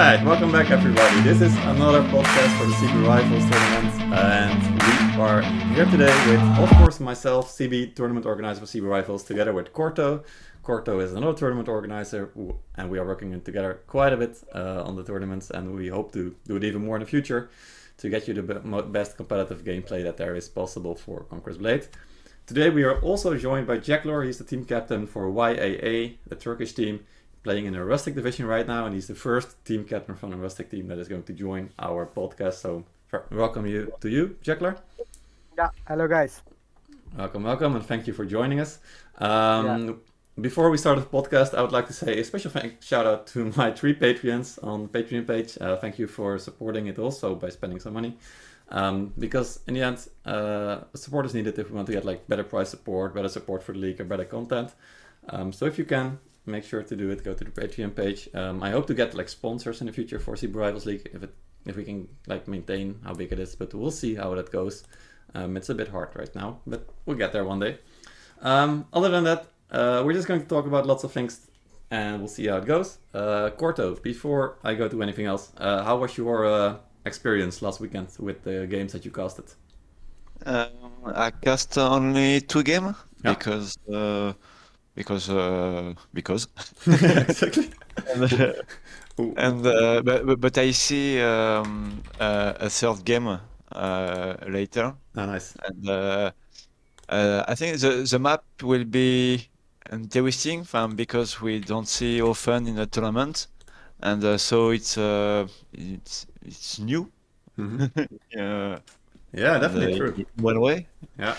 right, welcome back everybody. This is another podcast for the CB Rivals tournament, and we are here today with, of course, myself, CB tournament organizer for CB Rivals, together with Corto. Corto is another tournament organizer, and we are working together quite a bit uh, on the tournaments, and we hope to do it even more in the future to get you the best competitive gameplay that there is possible for Conqueror's Blade. Today we are also joined by Jack Jeclor. He's the team captain for YAA, the Turkish team playing in the Rustic division right now, and he's the first team captain from the Rustic team that is going to join our podcast. So welcome you to you, Jeclor. Yeah, hello guys. Welcome, welcome, and thank you for joining us. Um, yeah. Before we start the podcast, I would like to say a special thank- shout out to my three Patreons on the Patreon page. Uh, thank you for supporting it also by spending some money. Um, because in the end, uh, support is needed if we want to get like better price support, better support for the league, or better content. Um, so if you can, make sure to do it. Go to the Patreon page. Um, I hope to get like sponsors in the future for CB Rivals League if it if we can like maintain how big it is, but we'll see how that goes. Um, it's a bit hard right now, but we'll get there one day. Um, other than that, uh, we're just going to talk about lots of things, and we'll see how it goes. Uh, Corto, before I go to anything else, uh, how was your uh, experience last weekend with the games that you casted? Um, I cast only two games yeah. because uh, because uh, because exactly. and, uh, and uh, but, but I see um, uh, a third game uh, later. Oh, nice. And uh, I think the the map will be interesting um, because we don't see often in a tournament, and so it's it's it's new. Mm-hmm. yeah, definitely true. One way. Yeah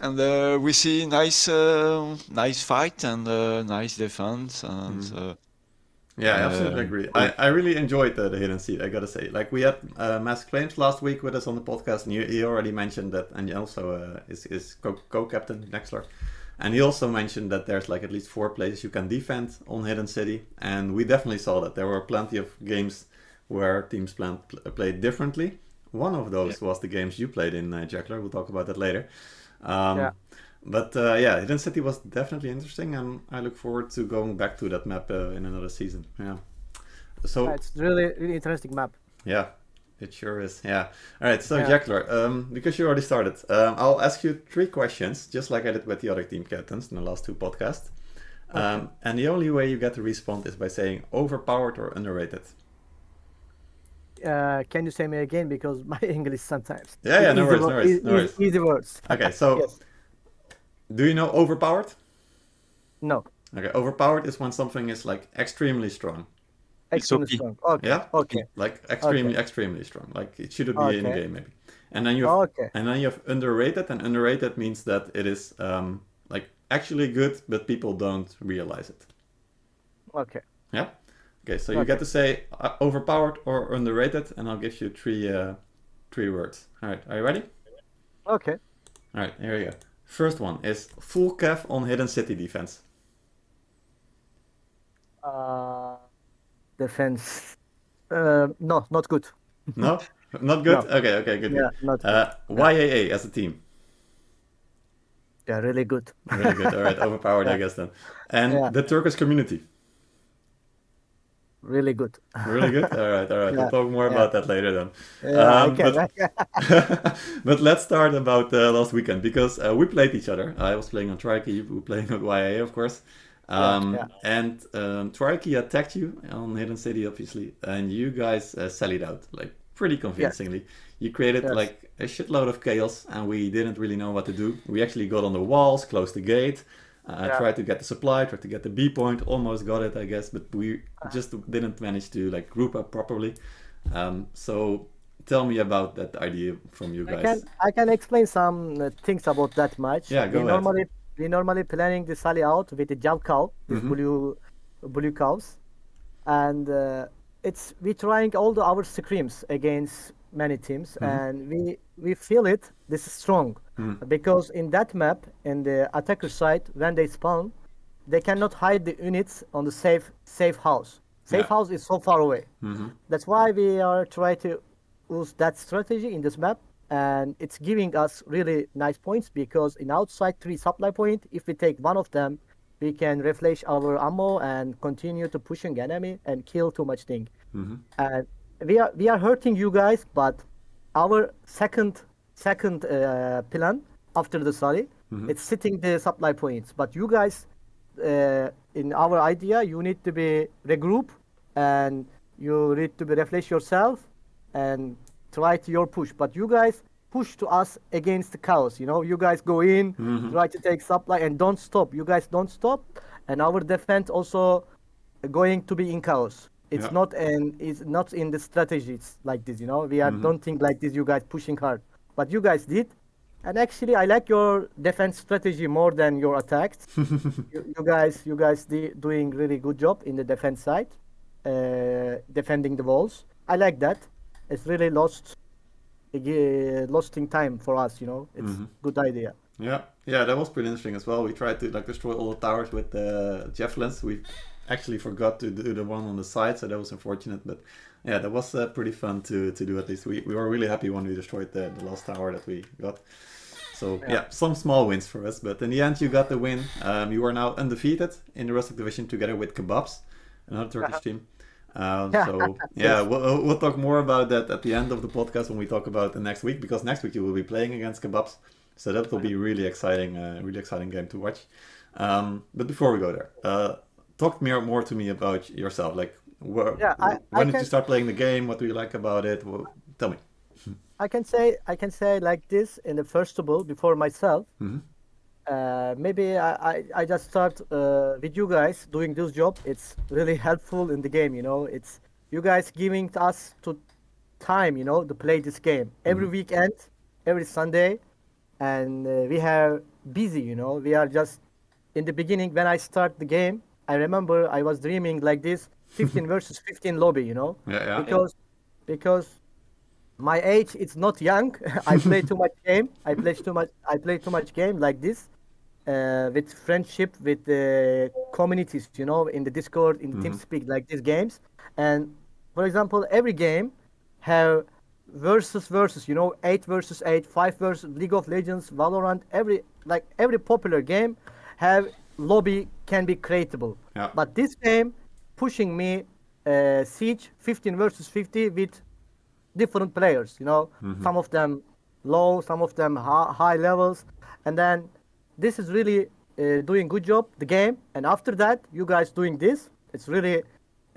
and uh, we see nice uh, nice fight and uh, nice defense and mm. yeah I absolutely agree. I, I really enjoyed the, the Hidden City I gotta say. Like we had uh, Mass Claims last week with us on the podcast and he, he already mentioned that and also uh, is, is co-captain Nexler. And he also mentioned that there's like at least four places you can defend on Hidden City and we definitely saw that. There were plenty of games where teams plan, played differently. One of those yeah. was the games you played in uh, Jeclor. We'll talk about that later um, yeah. But uh, yeah, Hidden City was definitely interesting, and I look forward to going back to that map uh, in another season. Yeah. So it's really really interesting map. Yeah, it sure is. Yeah. All right. So yeah. Jeclor, um, because you already started, um, I'll ask you three questions, just like I did with the other team captains in the last two podcasts. Okay. Um, and the only way you get to respond is by saying overpowered or underrated. Uh, can you say me again because my English sometimes. Yeah, yeah, no worries, no worries, no worries. Easy words. Okay, so yes. do you know overpowered? No. Okay, overpowered is when something is like extremely strong. Extremely strong. Okay. Yeah. Okay. Like extremely, okay. extremely strong. Like it should be okay. in the game maybe. And then you have, okay. and then you have underrated, and underrated means that it is um, like actually good, but people don't realize it. Okay. Yeah. Okay, so you get to say uh, overpowered or underrated, and I'll give you three uh, three words. All right, are you ready? Okay. All right, here we go. First one is full cav on hidden city defense. Uh, defense. Uh, no, not good. no, not good. No. Okay, okay, good. Yeah, not uh, good. YAA as a team. Yeah, really good. really good. All right, overpowered, yeah. I guess then. And yeah. the Turkish community really good. really good. All right, all right. Yeah. We'll talk more yeah. about that later then. Yeah, um, but, but, let's start about uh, last weekend because uh, we played each other. I was playing on Triarchy, you were playing on YA, of course. Um, yeah, And um, attacked you on Hidden City, obviously, and you guys uh, sallied out like pretty convincingly. You created yes. like a shitload of chaos, and we didn't really know what to do. We actually got on the walls, closed the gate. I yeah. tried to get the supply, tried to get the B point, almost got it, I guess, but we ah. just didn't manage to like group up properly. Um, so tell me about that idea from you guys. I can I can explain some uh, things about that match. Yeah, go we ahead. normally we normally planning the sally out with the jump cow, with mm-hmm. blue blue cows, and uh, it's we trying all the our scrims against many teams, mm-hmm. and we we feel it. This is strong mm. because in that map, in the attacker side, when they spawn, they cannot hide the units on the safe safe house. Safe yeah. house is so far away. Mm-hmm. That's why we are trying to use that strategy in this map, and it's giving us really nice points because in outside three supply point, if we take one of them, we can refresh our ammo and continue to pushing enemy and kill too much thing. Mm-hmm. And we are we are hurting you guys, but our second second uh, plan after the study, Mhm. it's sitting the supply points. But you guys, uh, in our idea, you need to be regroup and you need to be refresh yourself and try to your push. But you guys push to us against the chaos. You know, you guys go in, Mhm. try to take supply and don't stop. You guys don't stop, and our defense also going to be in chaos. It's Yeah. not and it's not in the strategies like this. You know, we are Mhm. don't think like this. You guys pushing hard, but you guys did. And actually, I like your defense strategy more than your attacks. you, you guys, you guys de- doing really good job in the defense side, uh, defending the walls. I like that. It's really lost, uh, lost in time for us. You know, it's Mhm. good idea. Yeah, yeah, that was pretty interesting as well. We tried to like destroy all the towers with the javelins. We actually forgot to do the one on the side, so that was unfortunate. But yeah, that was uh, pretty fun to to do. At least we, we were really happy when we destroyed the, the last tower that we got. So yeah. some small wins for us, but in the end you got the win. Um, you are now undefeated in the Rustic division together with Kebabs, another Turkish team. Um, so yeah, we'll, we'll talk more about that at the end of the podcast when we talk about the next week because next week you will be playing against Kebabs. So that will be really exciting, uh, really exciting game to watch. Um, but before we go there, uh, talk more more to me about yourself. Like, where, Yeah, I- when I did you start playing the game? What do you like about it? Well, tell me. I can say I can say like this in the first of all before myself. Mhm. Uh, maybe I, I, I just start uh, with you guys doing this job. It's really helpful in the game. You know, it's you guys giving us to time. You know, to play this game every weekend, every Sunday, and uh, we have busy. You know, we are just in the beginning when I start the game. I remember I was dreaming like this, 15 versus 15 lobby. You know, Yeah, yeah. because because my age is not young. I play too much game. I play too much. I play too much game like this, uh, with friendship with the communities. You know, in the Discord, in the TeamSpeak, like these games. And for example, every game have versus versus. You know, eight versus eight, five versus League of Legends, Valorant. Every like every popular game have lobby can be creatable. Yeah. But this game pushing me uh, Siege 15 versus 50 with different players. You know, some of them low, some of them high, high levels, and then this is really uh, doing good job the game. And after that, you guys doing this. It's really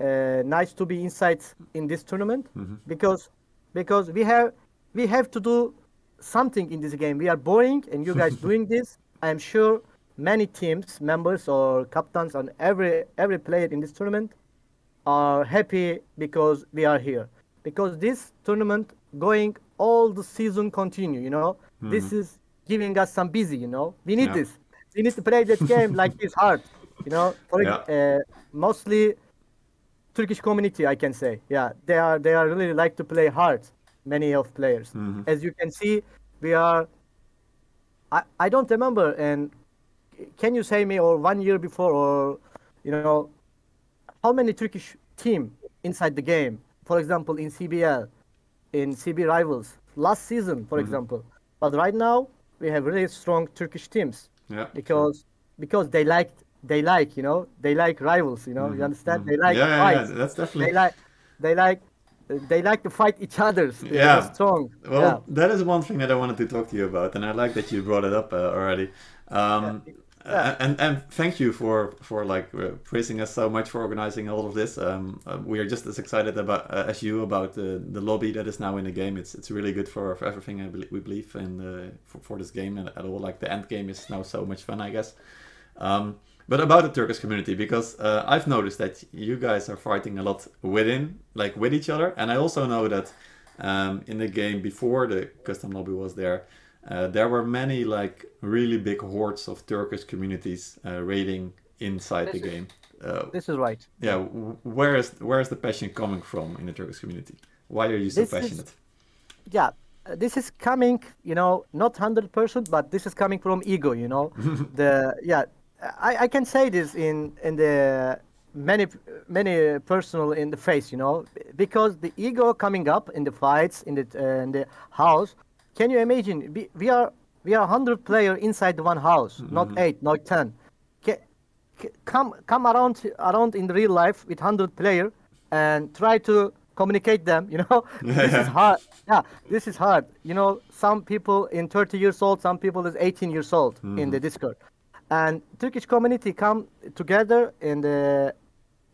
uh, nice to be inside in this tournament because because we have we have to do something in this game. We are boring, and you guys doing this. I'm sure many teams, members or captains, and every every player in this tournament are happy because we are here. Because this tournament going all the season continue, you know. This is giving us some busy, you know. We need Yeah. this. We need to play this game like this hard, you know. For Yeah. uh, mostly Turkish community, I can say. Yeah, they are they are really like to play hard. Many of players, as you can see, we are. I I don't remember, and can you say me or one year before or, you know, how many Turkish team inside the game? For example, in CBL, in CB Rivals last season, for example. But right now we have really strong Turkish teams Yeah. because because they like they like you know they like rivals you know you understand they like yeah, yeah, that's they like they like they like to fight each others Yeah. strong Well, yeah. that is one thing that I wanted to talk to you about, and I like that you brought it up uh, already. Um, Yeah. And and thank you for for like uh, praising us so much for organizing all of this. Um, uh, we are just as excited about uh, as you about the the lobby that is now in the game. It's it's really good for, for everything I we believe in for, for this game and at all. Like the end game is now so much fun, I guess. Um, but about the Turkish community, because uh, I've noticed that you guys are fighting a lot within, like with each other, and I also know that um, in the game before the custom lobby was there, uh, there were many like really big hordes of Turkish communities uh, raiding inside the is- game. Uh, this is right yeah, where is where is the passion coming from in the Turkish community? Why are you so This is- passionate? yeah uh, this is coming you know not 100% but this is coming from ego you know the yeah I, I can say this in in the many many personal in the face you know because the ego coming up in the fights in the uh, in the house can you imagine? We, we are we are 100 player inside one house not 8 not 10 can, come come around around in real life with 100 player and try to communicate them you know? This is hard. Yeah this is hard. You know some people in 30 years old some people is 18 years old mm-hmm. in the mm-hmm. discord. And turkish community come together in the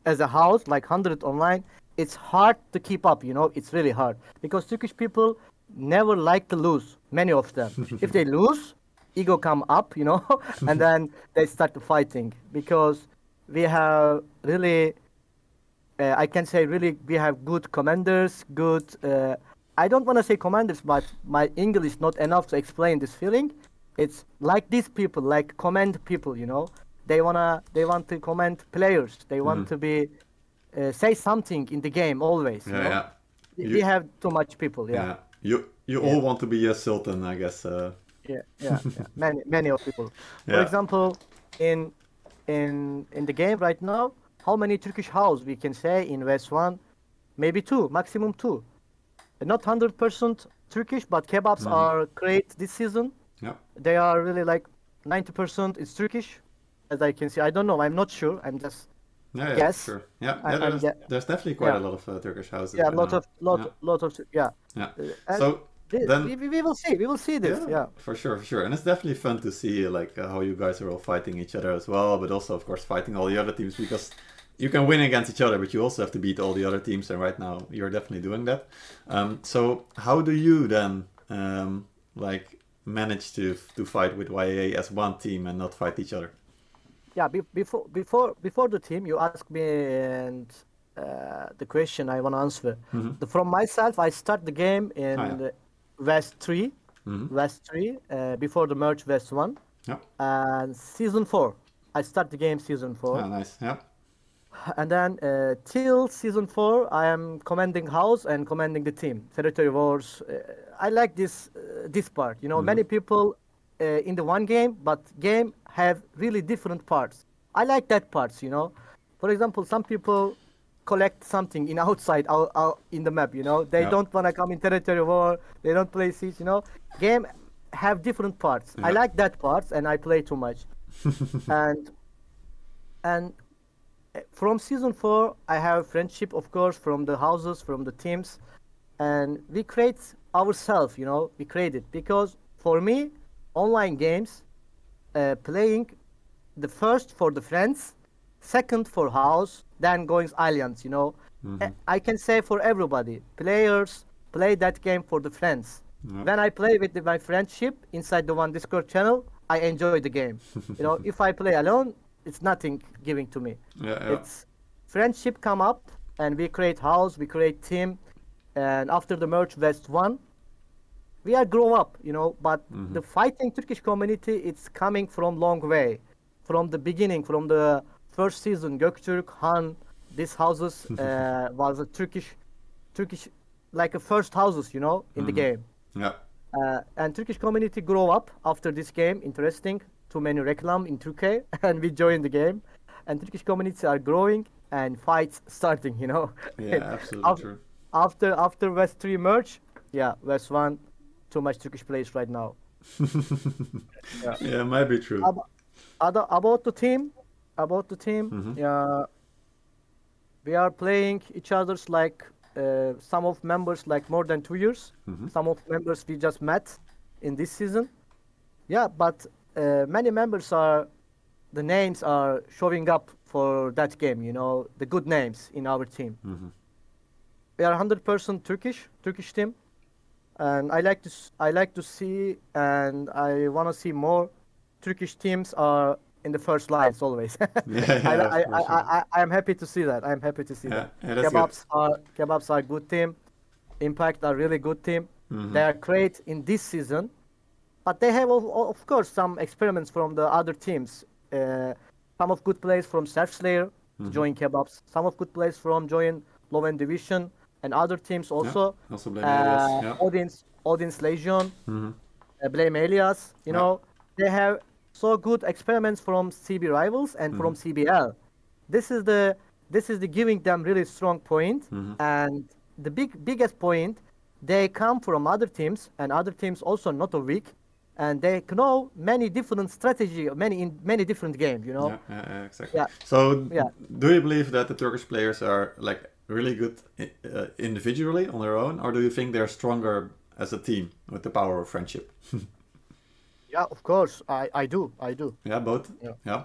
as a house like 100 online. It's hard to keep up you know? It's really hard. Because turkish people never like to lose many of them if they lose ego come up you know and then they start fighting because we have really uh, i can say really we have good commanders good uh, i don't want to say commanders but my english is not enough to explain this feeling it's like these people like command people you know they wanna they want to command players they want mm-hmm. to be uh, say something in the game always. Yeah, yeah. You, we have too much people. Yeah. yeah. You you yeah. all want to be a sultan, I guess. Uh... Yeah, yeah, yeah. many many of people. For example, in in in the game right now, how many Turkish house we can say in West One? Maybe two, maximum two. Not hundred percent Turkish, but kebabs mm. are great this season. Yeah. They are really like ninety percent is Turkish, as I can see. I don't know. I'm not sure. I'm just yeah, yeah yes. sure. Yeah, yeah there's, there's, definitely quite yeah. a lot of uh, Turkish houses. Yeah, a lot of, lot, lot of, yeah. Yeah. Uh, so this, then we, we, will see, we will see this. Yeah, yeah, for sure, for sure. And it's definitely fun to see like uh, how you guys are all fighting each other as well, but also of course fighting all the other teams because you can win against each other, but you also have to beat all the other teams. And right now you're definitely doing that. Um, so how do you then um, like manage to to fight with YA as one team and not fight each other? yeah, be, before before before the team, you asked me and uh, the question I want to answer. Mm-hmm. The, from myself, I start the game in oh, yeah. West 3 mm-hmm. West three uh, before the merge West one. Yeah. And season four, I start the game season four. Oh, nice. Yeah. And then uh, till season four, I am commanding house and commanding the team. Territory wars. Uh, I like this uh, this part. You know, mm-hmm. many people uh, in the one game, but game have really different parts. I like that parts, you know. For example, some people collect something in outside out, out in the map, you know. They yeah. don't want to come in territory war. They don't play siege, you know. Game have different parts. Yeah. I like that parts, and I play too much. and and eh, from season four, I have friendship, of course, from the houses, from the teams, and we create ourselves. You know, we create it because for me, online games uh, playing the first for the friends, second for house, then going alliance. You know, mm-hmm. I can say for everybody, players play that game for the friends. Yep. When I play with my friendship inside the one Discord channel, I enjoy the game. you know, if I play alone, it's nothing giving to me. Yeah, yeah. It's friendship come up and we create house, we create team, and after the merge West one, we are grow up, you know, but mm-hmm. the fighting Turkish community, it's coming from long way. From the beginning, from the first season, Göktürk, Han, these houses uh, was a Turkish, Turkish, like a first houses, you know, in mm-hmm. the game. Yeah. Uh, and Turkish community grow up after this game. Interesting. Too many reclam in Turkey, and we join the game. And Turkish communities are growing and fights starting. You know. Yeah, absolutely after, true. After after West three merge, yeah, West one too much Turkish players right now. yeah. yeah, might be true. About, about the team, about the team, mm-hmm. yeah, we are playing each other's like uh, some of members like more than two years. Mm-hmm. Some of members we just met in this season. Yeah, but uh, many members are the names are showing up for that game. You know, the good names in our team. Mm-hmm. We are 100% Turkish, Turkish team and I like to I like to see and I want to see more Turkish teams are in the first lines always. yeah, yeah, I, I, I, I, am happy to see that. I'm happy to see yeah, that. Kebabs good. are kebabs are good team. Impact are really good team. Mm-hmm. They are great in this season, but they have of course some experiments from the other teams. Uh, some of good players from Surf Slayer mm-hmm. join kebabs. Some of good players from join Love and Devotion and other teams also. Also blame. Uh. Odin's Odin's Legion, mm-hmm. uh, blame Elias. You know, they have so good experiments from CB rivals and mm-hmm. from CBL. This is the this is the giving them really strong point, mm-hmm. and the big biggest point they come from other teams and other teams also not a weak and they know many different strategy, many in many different games. You know. Yeah, yeah, exactly. Yeah. So, yeah. do you believe that the Turkish players are like really good uh, individually on their own, or do you think they're stronger as a team with the power of friendship? yeah, of course, I I do, I do. Yeah, both. Yeah. yeah.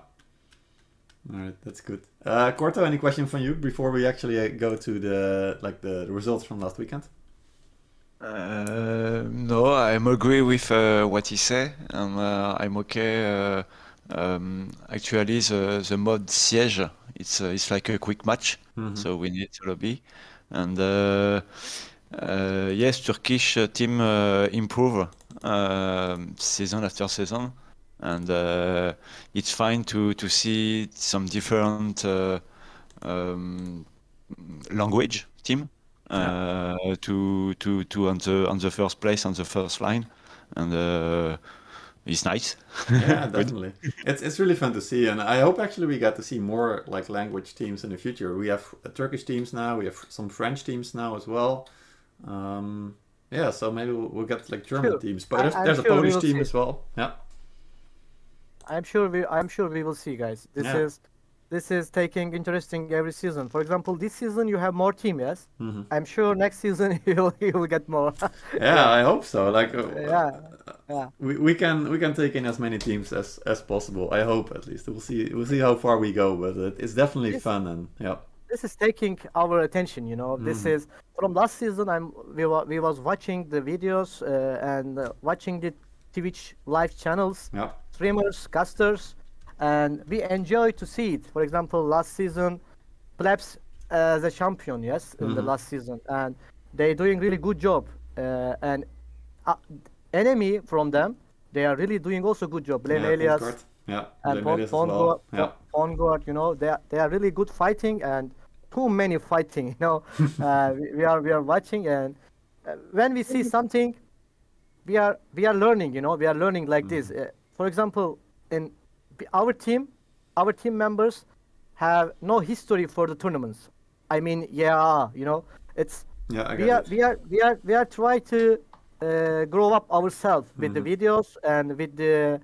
All right, that's good. Uh, Corto, any question from you before we actually uh, go to the like the, the results from last weekend? Uh, no, I'm agree with uh, what he said, and uh, I'm okay. Uh, um, actually, the the mode siege, it's uh, it's like a quick match, mm-hmm. so we need to lobby, and uh, yes, Turkish team improve season after season, and it's fine to to see some different um, language team uh, to to to on the on the first place on the first line, and uh, it's nice. yeah, definitely. it's it's really fun to see, and I hope actually we get to see more like language teams in the future. We have Turkish teams now. We have some French teams now as well. Um, yeah, so maybe we'll, we'll get like German sure. teams, but there's, there's sure a Polish team see. as well. Yeah. I'm sure we I'm sure we will see, guys. This yeah. is this is taking interesting every season. For example, this season you have more team, yes. Mm-hmm. I'm sure next season you'll you'll get more. yeah, yeah, I hope so. Like, uh, yeah, yeah. We, we can we can take in as many teams as as possible. I hope at least we'll see we'll see how far we go, but it, it's definitely fun and yeah. This is taking our attention, you know. Mm-hmm. This is from last season. I'm we were we was watching the videos uh, and uh, watching the Twitch live channels, yeah. streamers, casters and we enjoy to see it. For example, last season, Plebs as a champion, yes, in mm-hmm. the last season, and they're doing really good job. Uh, and uh, enemy from them, they are really doing also good job. Blame yeah, Elias, yeah, and Pon, well. yeah. Pongard, you know, they are, they are really good fighting and too many fighting. You know, uh, we, are we are watching and uh, when we see something, we are we are learning. You know, we are learning like mm-hmm. this. Uh, for example, in our team, our team members have no history for the tournaments. I mean, yeah, you know, it's yeah, we are it. we are we are we are trying to uh, grow up ourselves with mm-hmm. the videos and with the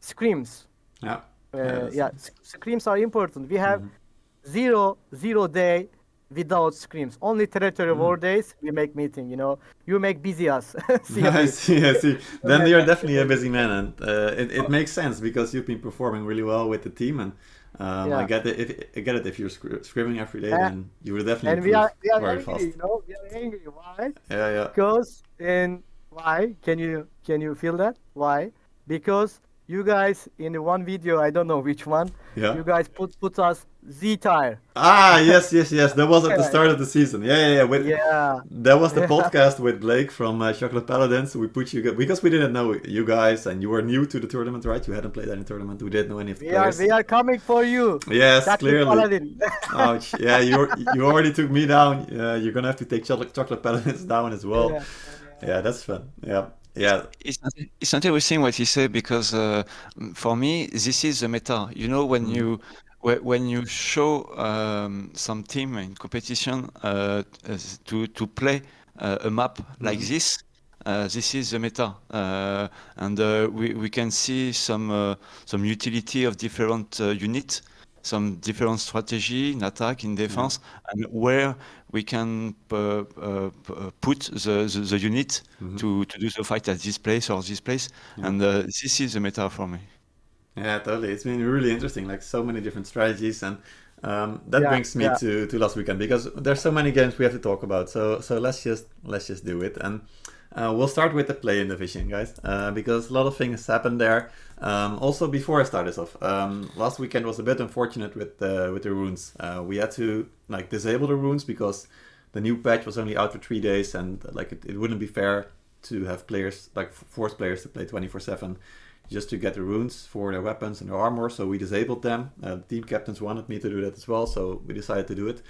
scrims. Yeah. Uh, yeah, scrims are important. We have mm-hmm. Zero zero day without scrims. Only territory mm. war days we make meeting. You know, you make busy us. see I see. I see. Then you're definitely a busy man, and uh, it it makes sense because you've been performing really well with the team, and um, yeah. I get it. If, I get it. If you're sc- screaming every day, then you would definitely and we are, we are very angry, fast. You know, we are angry. Why? Yeah, yeah. Because in why? Can you can you feel that? Why? Because you guys in the one video, I don't know which one. Yeah. You guys put put us Z tier. Ah, yes, yes, yes. That was at the start of the season. Yeah, yeah, yeah. With, yeah. That was the podcast with Blake from uh, Chocolate Paladins. We put you because we didn't know you guys, and you were new to the tournament, right? You hadn't played any tournament. We didn't know any of the we players. Are, we are coming for you. Yes, Chocolate clearly. Oh, yeah. You you already took me down. Yeah, you're gonna have to take Chocolate, Chocolate Paladins down as well. Yeah. yeah that's fun. Yeah. Yeah, it's it's interesting what you say because uh, for me this is the meta. You know when mm. you when you show um, some team in competition uh, to to play uh, a map like this, uh, this is the meta, uh, and uh, we we can see some uh, some utility of different units, some different strategy in attack, in defense, and where we can put the, the, the unit mm-hmm. to to do the fight at this place or this place, yeah. and this is the meta for me. Yeah, totally. It's been really interesting, like so many different strategies, and um, that yeah, brings me yeah. to, to last weekend because there's so many games we have to talk about. So so let's just let's just do it, and uh, we'll start with the play-in division, guys, uh, because a lot of things happened there. Um, also, before I start this off, um, last weekend was a bit unfortunate with uh, with the runes. Uh, we had to like disable the runes because the new patch was only out for three days, and like it, it wouldn't be fair to have players like force players to play 24 seven just to get the runes for their weapons and their armor. So we disabled them. Uh, team captains wanted me to do that as well, so we decided to do it.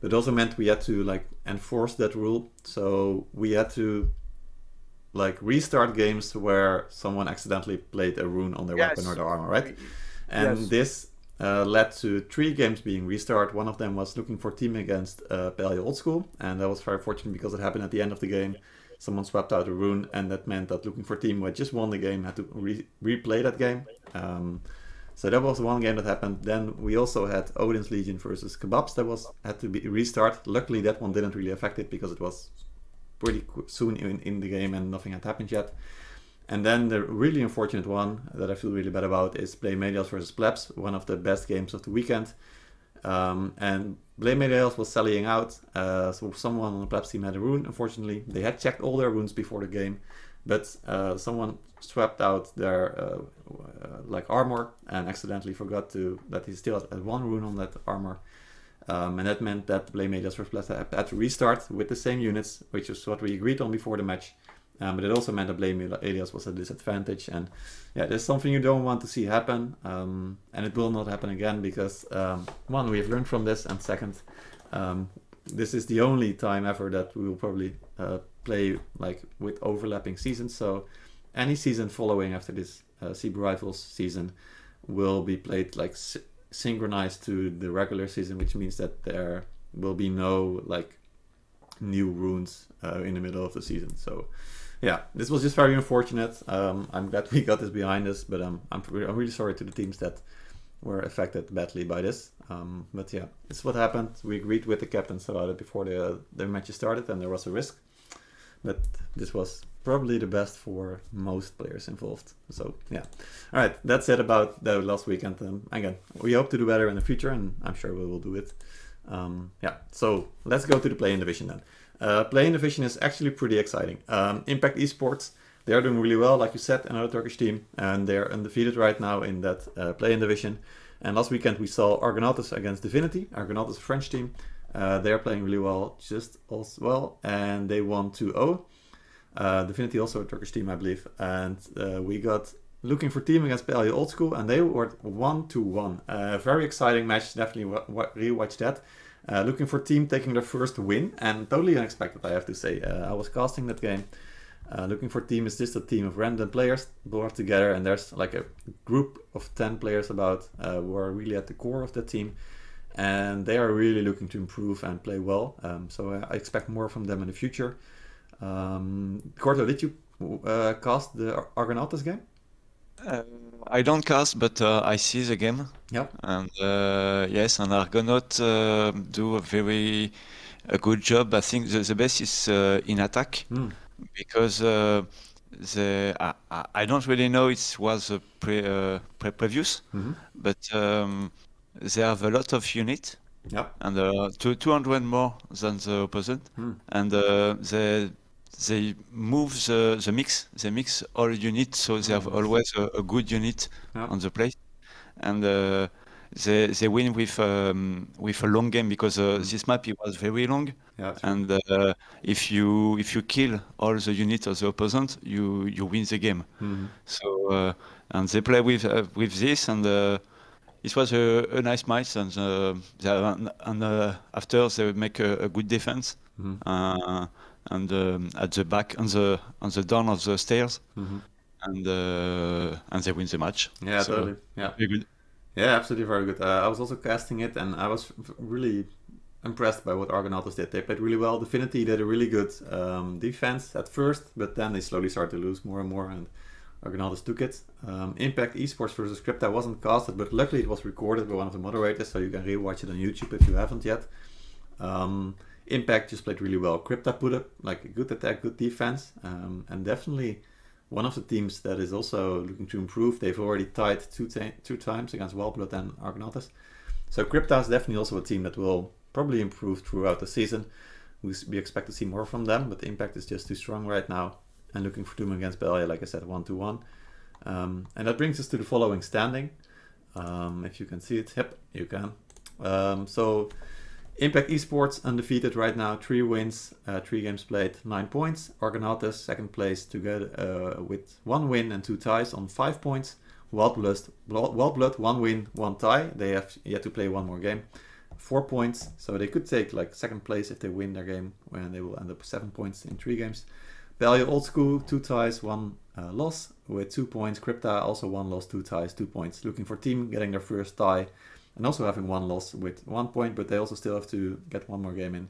But it also meant we had to like enforce that rule. So we had to like restart games where someone accidentally played a rune on their yes. weapon or their armor, right? And yes. this uh, led to three games being restarted. One of them was looking for team against uh, Paleo Old School, and that was very fortunate because it happened at the end of the game. someone swapped out a rune, and that meant that looking for team who had just won the game had to re- replay that game. Um, so that was one game that happened. Then we also had Odin's Legion versus Kebabs that was had to be restart. Luckily, that one didn't really affect it because it was pretty soon in, in the game and nothing had happened yet. And then the really unfortunate one that I feel really bad about is Blame Medias versus Plebs, one of the best games of the weekend. Um, and Blame Medias was selling out, uh, so someone on the Plebs team had a rune. Unfortunately, they had checked all their runes before the game, but uh, someone swapped out their uh, uh like armor and accidentally forgot to that he still had one rune on that armor. Um, and that meant that Medias versus Plebs had to restart with the same units, which is what we agreed on before the match. Um, but it also meant that blame alias was at a disadvantage. And yeah, there's something you don't want to see happen. Um, and it will not happen again because, um, one, we have learned from this. And second, um, this is the only time ever that we will probably uh, play like with overlapping seasons. So any season following after this uh, Rivals season will be played like synchronized to the regular season, which means that there will be no like new runes uh, in the middle of the season. So yeah, this was just very unfortunate. Um, I'm glad we got this behind us, but um, I'm, I'm really sorry to the teams that were affected badly by this. Um, but yeah, is what happened. We agreed with the captains about it before the the matches started, and there was a risk. But this was probably the best for most players involved. So yeah, all right, that's it about the last weekend. Um, again, we hope to do better in the future, and I'm sure we will do it. Um, yeah, so let's go to the play-in division then. Uh, play-in division is actually pretty exciting. Um, Impact Esports, they are doing really well, like you said, another Turkish team, and they're undefeated right now in that uh, play-in division. And last weekend we saw Argonautas against Divinity. Argonautas, a French team. Uh, they're playing really well, just as well, and they won 2-0. Uh, Divinity also a Turkish team, I believe. And uh, we got looking for team against PLU Old School, and they were one to one. Uh, very exciting match, definitely rewatch that. Uh, looking for team taking their first win, and totally unexpected, I have to say. Uh, I was casting that game. Uh, looking for team is just a team of random players brought together, and there's like a group of 10 players about who are really at the core of the team, and they are really looking to improve and play well. Um, so I expect more from them in the future. Um, Corto, did you uh, cast the Argonautas game? Uh, I don't cast, but uh, I see the game. Yeah. And uh, yes, and Argonaut uh, do a very a good job. I think the, the best is uh, in attack mm. because uh, the I, I don't really know it was a pre, pre previous, mm-hmm. but um, they have a lot of unit. Yeah. And uh, two, 200 more than the opposite. Mm. And uh, they they move the, the mix. They mix all units, so they have always a, a good unit yeah. on the place, and uh, they they win with um, with a long game because uh, mm. this map it was very long, yeah, and uh, if you if you kill all the units of the opponent, you you win the game. Mm-hmm. So uh, and they play with uh, with this and. Uh, it was a, a nice match, and, and, and after they make a, a good defense. Mm-hmm and um, at the back on the on the down of the stairs, mm-hmm. and uh, and they win the match. Yeah, so, totally. Yeah. Yeah, absolutely very good. Uh, I was also casting it, and I was really impressed by what Argonautas did. They played really well. Divinity did a really good um, defense at first, but then they slowly started to lose more and more, and Argonautas took it. Um, Impact Esports versus Crypta wasn't casted, but luckily it was recorded by one of the moderators, so you can rewatch it on YouTube if you haven't yet. Um, Impact just played really well. Crypta put up like a good attack, good defense, um, and definitely one of the teams that is also looking to improve. They've already tied two, two times against Wildblood and Argonautas. So Crypta is definitely also a team that will probably improve throughout the season. We, we expect to see more from them, but the Impact is just too strong right now. And looking for Doom against Belia, like I said, 1 to 1. Um, and that brings us to the following standing. Um, if you can see it, yep, you can. Um, so Impact Esports undefeated right now, three wins, uh, three games played, nine points. Argonautas second place together uh, with one win and two ties on five points. Wildblood, Wildblood one win, one tie. They have yet to play one more game, four points. So they could take like second place if they win their game, and they will end up seven points in three games. Value Old School two ties, one uh, loss with two points. Crypta also one loss, two ties, two points. Looking for team getting their first tie and also having one loss with one point, but they also still have to get one more game in.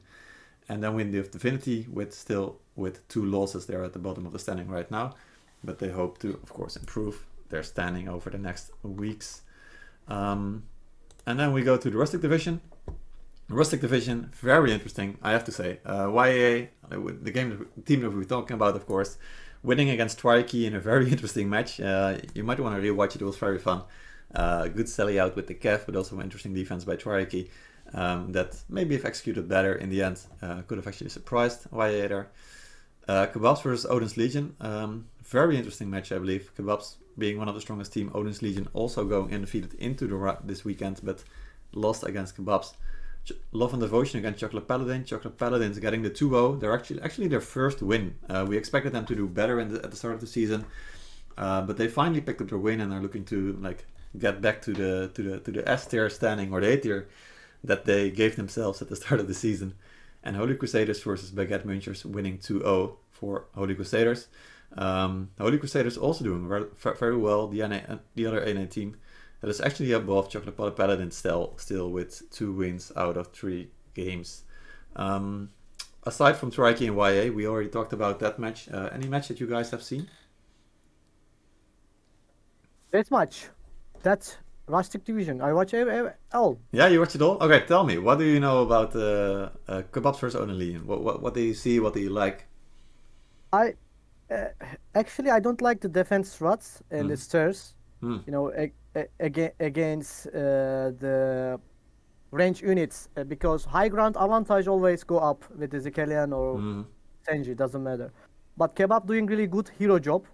And then we have Divinity with still with two losses there at the bottom of the standing right now. But they hope to, of course, improve their standing over the next weeks. Um, and then we go to the Rustic Division. Rustic Division, very interesting, I have to say. Uh, YAA, the game, team that we're talking about, of course, winning against Triarchy in a very interesting match. Uh, you might want to rewatch it, it was very fun. Uh, good sally out with the Kev, but also interesting defense by Triarchy um, that maybe if executed better in the end uh, could have actually surprised there. Uh, Kebabs versus Odin's Legion, um, very interesting match I believe. Kebabs being one of the strongest team, Odin's Legion also going undefeated into the this weekend, but lost against Kebabs. Ch- Love and Devotion against Chocolate Paladin. Chocolate Paladins getting the 2-0. They're actually actually their first win. Uh, we expected them to do better the, at the start of the season, uh, but they finally picked up their win and are looking to like get back to the to the to the S tier standing or the A tier that they gave themselves at the start of the season. And Holy Crusaders versus Baguette Munchers winning 2-0 for Holy Crusaders. Um, Holy Crusaders also doing very well. The, NA, the other NA team that is actually above Chocolate Pot Paladin still, still with two wins out of three games. Um, aside from Triarchy and YA, we already talked about that match. Uh, any match that you guys have seen? This much. That's Rustic Division. I watch all. Yeah, you watch it all. Okay, tell me, what do you know about uh, uh, Kebabs versus Legion? What, what what do you see? What do you like? I uh, actually I don't like the defense struts and mm. the stairs. Mm. You know, ag- against uh, the range units uh, because high ground advantage always go up with the Ezekielian or mm. Senji. Doesn't matter. But Kebab doing really good hero job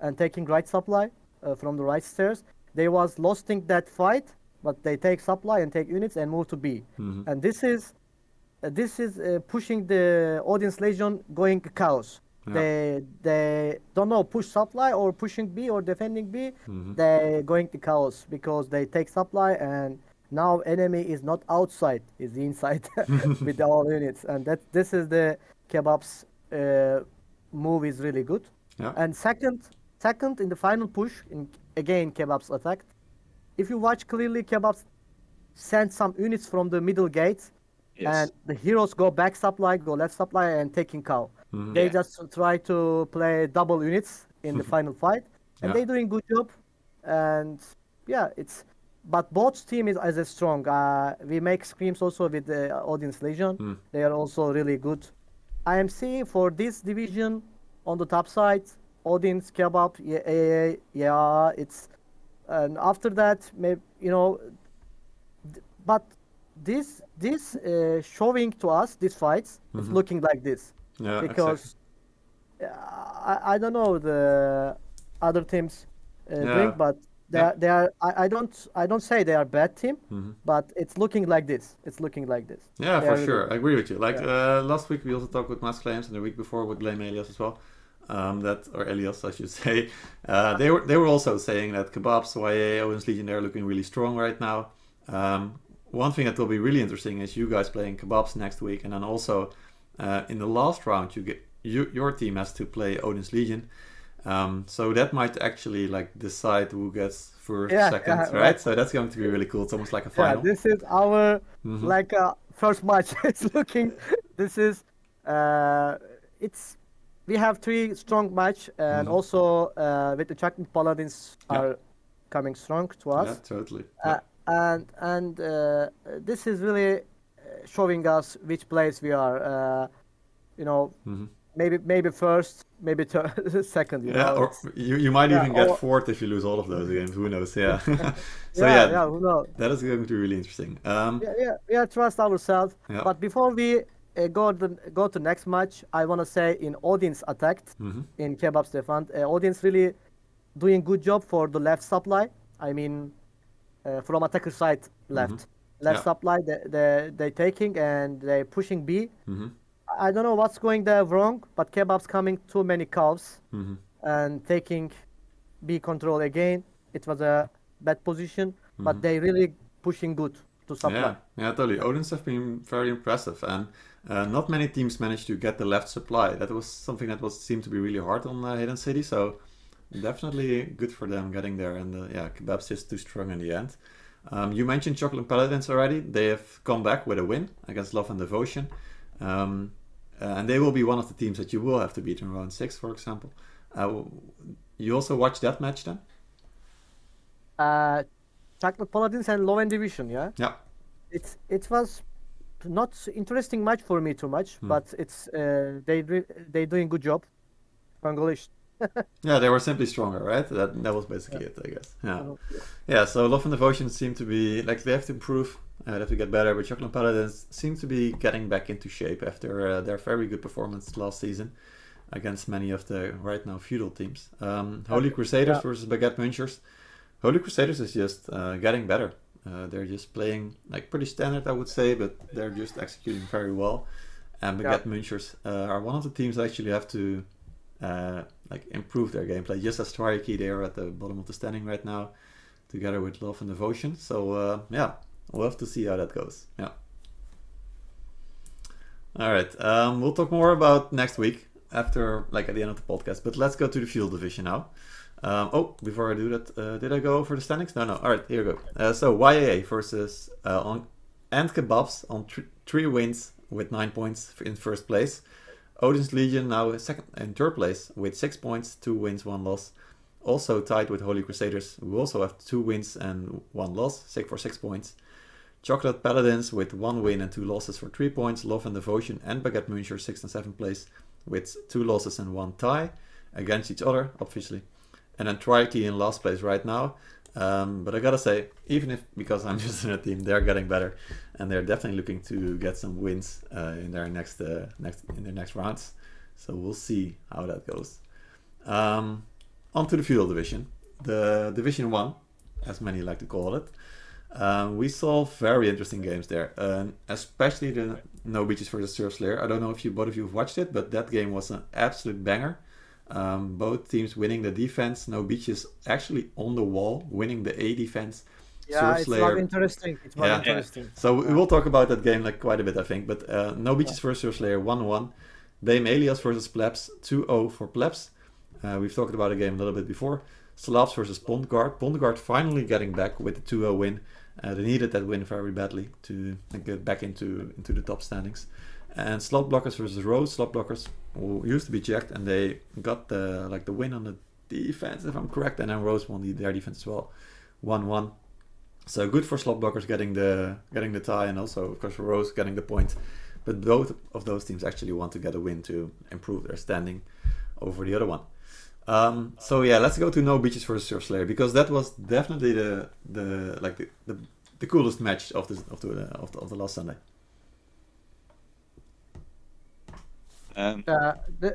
and taking right supply uh, from the right stairs they was losing that fight, but they take supply and take units and move to B. Mm-hmm. And this is uh, this is uh, pushing the Odin's Legion going chaos. Yeah. They they don't know push supply or pushing B or defending B. Mm-hmm. They going to chaos because they take supply and now enemy is not outside is inside with all units and that this is the kebabs uh, move is really good. Yeah. And second second in the final push in again kebabs attacked. If you watch clearly, kebabs sent some units from the middle gate, yes. and the heroes go back supply, go left supply, and taking cow. Mm-hmm. They yeah. just try to play double units in the final fight, and yeah. they're doing good job. And yeah, it's but both team is as a strong. Uh, we make scrims also with the Odin's Legion. Mm. They are also really good. IMC for this division on the top side Odin's kebab, yeah, yeah, yeah, it's, and after that, maybe you know, but this this uh, showing to us these fights mm-hmm. is looking like this yeah, because exactly. I, I don't know the other teams uh, yeah. doing, but they yeah. are, they are I, I don't I don't say they are bad team, mm-hmm. but it's looking like this. It's looking like this. Yeah, they for sure. Really, I agree with you. Like yeah. uh, last week we also talked with Mass Claims, and the week before with Blame Elias as well um, that or Elias, I should say. Uh, they were they were also saying that kebabs, YA, Odin's Legion, they're looking really strong right now. Um, one thing that will be really interesting is you guys playing kebabs next week, and then also uh, in the last round, you get you, your team has to play Odin's Legion. Um, so that might actually like decide who gets first, yeah, second, yeah, right? right? So that's going to be really cool. It's almost like a final. Yeah, this is our mm-hmm. like uh, first match. it's looking. This is uh, it's we have three strong match, and mm-hmm. also uh, with the Chocolate Paladins yeah. are coming strong to us. Yeah, totally. Uh, and and uh, this is really uh, showing us which place we are. Uh, you know, mm-hmm. maybe maybe first, maybe third, second. You yeah, know? or you, you might yeah, even get or... fourth if you lose all of those games. Who knows? Yeah. so yeah, yeah, who knows? That is going to be really interesting. Um, yeah, yeah, yeah. Trust ourselves. Yeah. But before we uh, go to go to next match. I want to say in audience attacked mm-hmm. in Kebab Stefan. Uh, audience really doing good job for the left supply. I mean, uh, from attacker side left, mm-hmm. left yeah. supply they they they taking and they pushing B. Mm-hmm. I don't know what's going there wrong, but Kebab's coming too many cows mm-hmm. and taking B control again. It was a bad position, but mm-hmm. they really pushing good to supply. Yeah, yeah, totally. Odins have been very impressive and uh, not many teams managed to get the left supply. That was something that was seemed to be really hard on uh, Hidden City. So definitely good for them getting there. And uh, yeah, Kebab's just too strong in the end. Um, you mentioned Chocolate Paladins already. They have come back with a win against Love and Devotion. Um, uh, and they will be one of the teams that you will have to beat in round six, for example. Uh, you also watched that match then? Uh, Chocolate Paladins and Love and Devotion, yeah. Yeah. It's it was not interesting match for me too much, hmm. but it's uh, they they doing good job. Congratulations. yeah, they were simply stronger, right? That that was basically yeah. it, I guess. Yeah. yeah. So Love and Devotion seem to be like they have to improve. Uh, they have to get better. But Chocolate Paladins seem to be getting back into shape after uh, their very good performance last season against many of the right now feudal teams. Um, Holy Crusaders yeah. versus Baguette Munchers. Holy Crusaders is just uh, getting better. Uh, they're just playing like pretty standard, I would say, but they're just executing very well. And Baguette yeah. Munchers uh, are one of the teams that actually have to uh, like improve their gameplay. Just as Triarchy, they are at the bottom of the standing right now, together with Love and Devotion. So uh, yeah, we'll have to see how that goes. Yeah. All right, um, we'll talk more about next week after like at the end of the podcast. But let's go to the Feudal division now. Um, oh, before I do that, uh, did I go over the standings? No, no. All right, here we go. Uh, so YAA versus uh, on and Kebabs on th- three wins with nine points in first place. Odin's Legion now second and third place with six points, two wins, one loss. Also tied with Holy Crusaders, who also have two wins and one loss, six for six points. Chocolate Paladins with one win and two losses for three points. Love and Devotion and Baguette Muncher sixth and seventh place with two losses and one tie against each other, obviously. And then Triarchy in last place right now. Um, but I gotta say, even if because I'm just in a team, they're getting better, and they're definitely looking to get some wins uh, in their next uh, next in their next rounds. So we'll see how that goes. Um, on to the feudal division, the division one, as many like to call it. Um, we saw very interesting games there, especially the No Beaches versus Surf Slayer. I don't know if you both of you have watched it, but that game was an absolute banger. Um, both teams winning the defense. No Beaches actually on the wall, winning the A defense. Yeah, it's not interesting. It's yeah. interesting. So we will talk about that game like quite a bit, I think. But uh, No Beaches yeah. versus Surf Slayer 1-1. Dame Elias versus Plebs 2-0 for Plebs. Uh, we've talked about the game a little bit before. Slavs versus Pondguard. Pondguard finally getting back with the 2-0 win. Uh, they needed that win very badly to get back into into the top standings. And slot blockers versus Rose slot blockers who used to be jacked and they got the like the win on the defense if I'm correct, and then Rose won the, their defense as well, one one. So good for slot blockers getting the getting the tie, and also of course for Rose getting the point. But both of those teams actually want to get a win to improve their standing over the other one. Um, so yeah, let's go to No Beaches versus Surf Slayer because that was definitely the the like the, the, the coolest match of the of the of the, of the last Sunday. Um, uh, the,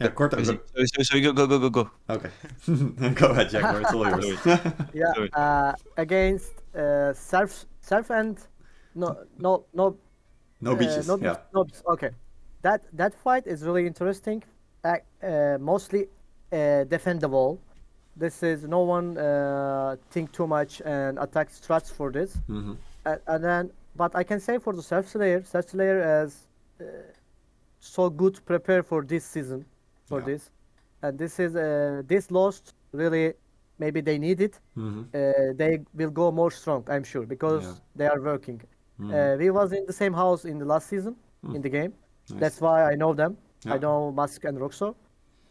yeah, kort so, so, so go, go, go, go, go. Okay. go ahead, Jack. It's all yours. yeah, uh, against uh, Surf, Surf and no, no, no. No beaches. no, yeah. No, okay. That that fight is really interesting. Uh, mostly uh, defend the wall. This is no one uh, think too much and attack struts for this. Mm-hmm. And, and, then, but I can say for the Surf Slayer, Surf Slayer is uh, so good prepare for this season, for yeah. this, and this is uh, this lost really. Maybe they need it. Mm-hmm. Uh, they will go more strong, I'm sure, because yeah. they are working. Mm-hmm. Uh, we was in the same house in the last season mm. in the game. Nice. That's why I know them. Yeah. I know Musk and Roxo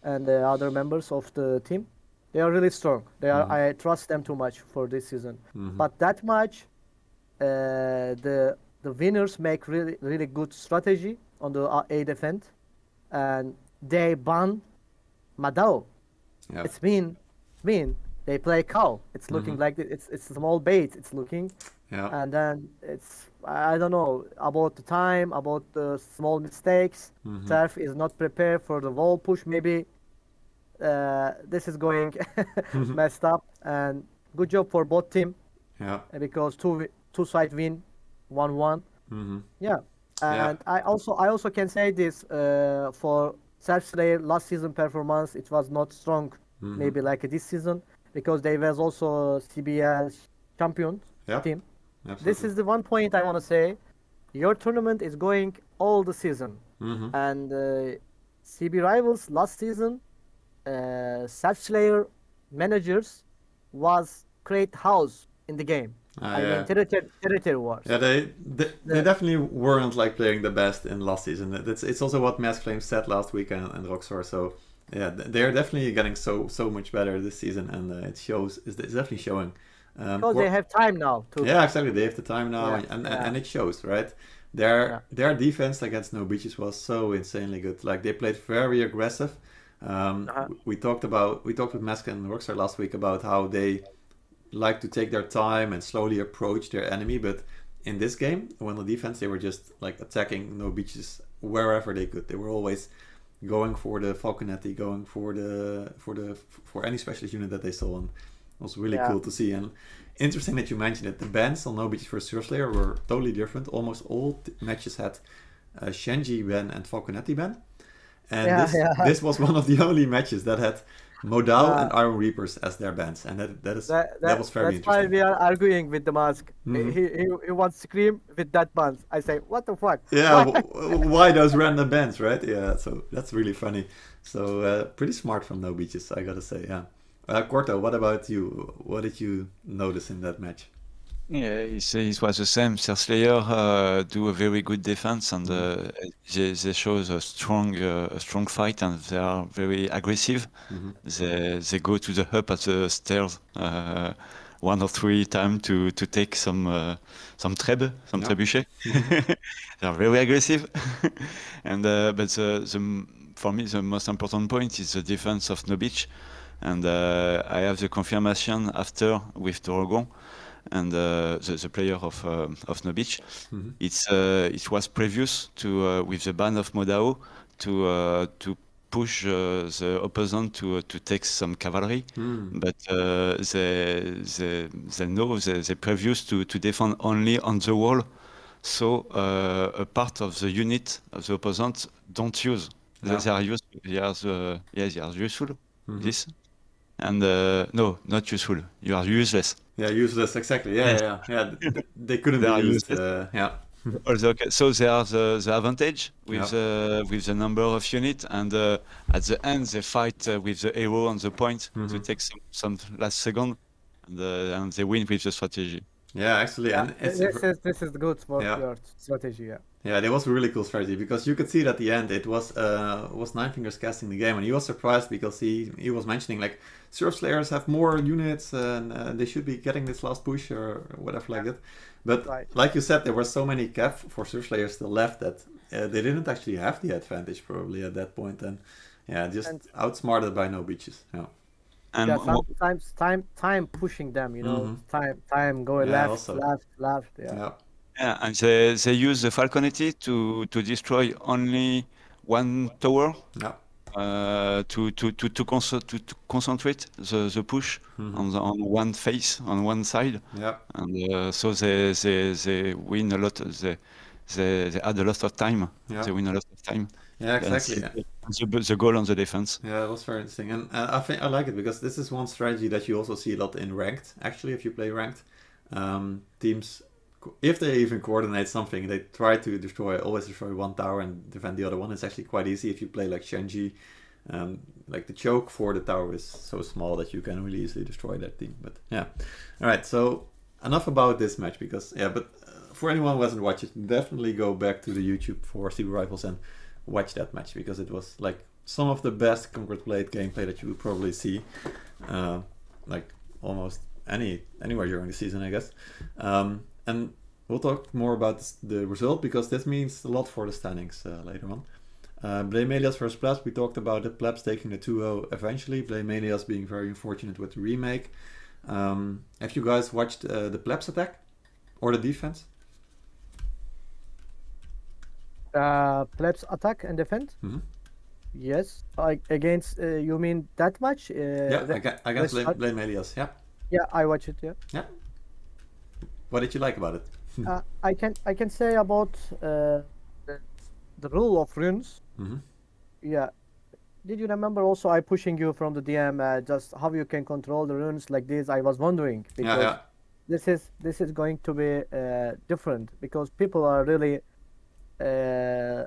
and the other members of the team. They are really strong. They are. Mm-hmm. I trust them too much for this season. Mm-hmm. But that much, uh, the the winners make really really good strategy on the A defense, and they ban Modao. Yeah. It's mean, mean they play cow. It's looking mm-hmm. like it's it's small bait. It's looking, yeah. and then it's I don't know about the time, about the small mistakes. mm is not prepared for the wall push. Maybe uh, this is going mm-hmm. messed up. And good job for both team. Yeah. Because two two side win, one one. Mm-hmm. Yeah. And yeah. I also I also can say this uh, for Surf Slayer last season performance. It was not strong. Mm-hmm. Maybe like this season because they was also CBL champion yeah. team. Absolutely. This is the one point I want to say. Your tournament is going all the season, mm-hmm. and uh, CB Rivals last season, uh, Surf Slayer managers was create house in the game. Ah, I yeah. mean, territory, territory wars. Yeah, they they, they definitely weren't like playing the best in last season. It's it's also what Mask Flame said last week and, and Roxor. So yeah, they're definitely getting so so much better this season, and uh, it shows. It's, it's definitely showing. Um, because they have time now. To... Yeah, exactly. They have the time now, yeah, and, and, and it shows, right? Their yeah. their defense against No Beaches was so insanely good. Like they played very aggressive. Um, uh-huh. We talked about we talked with Mask and Rockstar last week about how they like to take their time and slowly approach their enemy, but in this game, when the defense, they were just like attacking No Beaches wherever they could. They were always going for the Falconetti, going for the for the for any specialist unit that they saw, and it was really yeah. cool to see. And interesting that you mentioned it. The bans on No Beaches for Surfslayer were totally different. Almost all matches had uh, Shenji ban and Falconetti ban. And yeah, this, yeah. this was one of the only matches that had Modao uh, and Iron Reapers as their bands, and that that is that, that, that was very that's interesting. That's why we are arguing with the mask. Mm-hmm. He, he he wants scrim with that band. I say, what the fuck? Yeah, why those random bands, right? Yeah, so that's really funny. So uh, pretty smart from No Beaches, I gotta say. Yeah. Uh, Corto, what about you? What did you notice in that match? Yeah, it was the same. Surfslayer uh, do a very good defense and uh, they, they show a strong uh, a strong fight and they are very aggressive. Mm-hmm. They they go to the hub at the stairs uh, one or three times to to take some uh, some treb, some yeah. trebuchet. they are very aggressive. and uh, but the, the for me the most important point is the defense of No Beach. And I have the confirmation after with Dorogon and uh, the, the, player of uh, of No Beach. Mm-hmm. It's uh, it was previous to with the ban of Modao to to push uh, the opponent to to take some cavalry, mm. but uh, they, they they know they they previous to to defend only on the wall, so uh, a part of the unit of the opponent don't use. Yeah. They are used. They are the, yeah, they are useful. Mm-hmm. This and no, not useful. You are useless. Yeah, useless. Exactly. Yeah, yeah, yeah. yeah. They couldn't they be used. Uh, yeah. Also, okay. So they are the, the advantage with yeah. uh, with the number of units, and uh, at the end they fight uh, with the hero on the point mm-hmm. to take some, some last second, and, uh, and they win with the strategy. Yeah, actually, yeah, and this is this is good for yeah. your strategy. Yeah. Yeah, that was a really cool strategy because you could see that at the end it was uh was Nine Fingers casting the game, and he was surprised because he he was mentioning like Surf Slayers have more units and uh, they should be getting this last push or whatever like that. But right. like you said, there were so many cap for Surf Slayers still left that uh, they didn't actually have the advantage probably at that point, and yeah, just and, outsmarted by no beaches. Yeah. And yeah, sometimes time time pushing them, you know, mm-hmm. time time going yeah, left, also. left, left. Yeah. yeah. Yeah, and they, they use the Falconetti to, to destroy only one tower. Yeah. Uh, to to to to, to, to concentrate the, the push mm-hmm. on the, on one face on one side. Yeah. And uh, so they, they they win a lot. They they, they add a lot of time. Yeah. They win a lot of time. Yeah, exactly. Yeah. The, the, goal on the defense. Yeah, that was very interesting, and uh, I think I like it because this is one strategy that you also see a lot in ranked. Actually, if you play ranked, um, teams if they even coordinate something, they try to destroy always destroy one tower and defend the other one. It's actually quite easy if you play like Shenji. Um, like the choke for the tower is so small that you can really easily destroy that team. But yeah, all right. So enough about this match because yeah. But uh, for anyone who hasn't watched it, definitely go back to the YouTube for Super Rivals and watch that match because it was like some of the best Conqueror's Blade gameplay that you will probably see. Uh, like almost any anywhere during the season, I guess. Um, and we'll talk more about the result because this means a lot for the standings uh, later on. Uh, Blamelias versus Plebs, we talked about the Plebs taking the 2-0 eventually. Blamelias being very unfortunate with the remake. Um, have you guys watched uh, the Plebs attack or the defense? Uh, Plebs attack and defense? Mm-hmm. Yes. Like against, uh, you mean that much? Uh, yeah, against, against Blamelias, yeah. Yeah, I watch it, yeah. Yeah. What did you like about it? uh, I can I can say about uh, the, the rule of runes. Mm-hmm. Yeah. Did you remember also I pushing you from the DM uh, just how you can control the runes like this? I was wondering because yeah, yeah. this is this is going to be uh, different because people are really uh,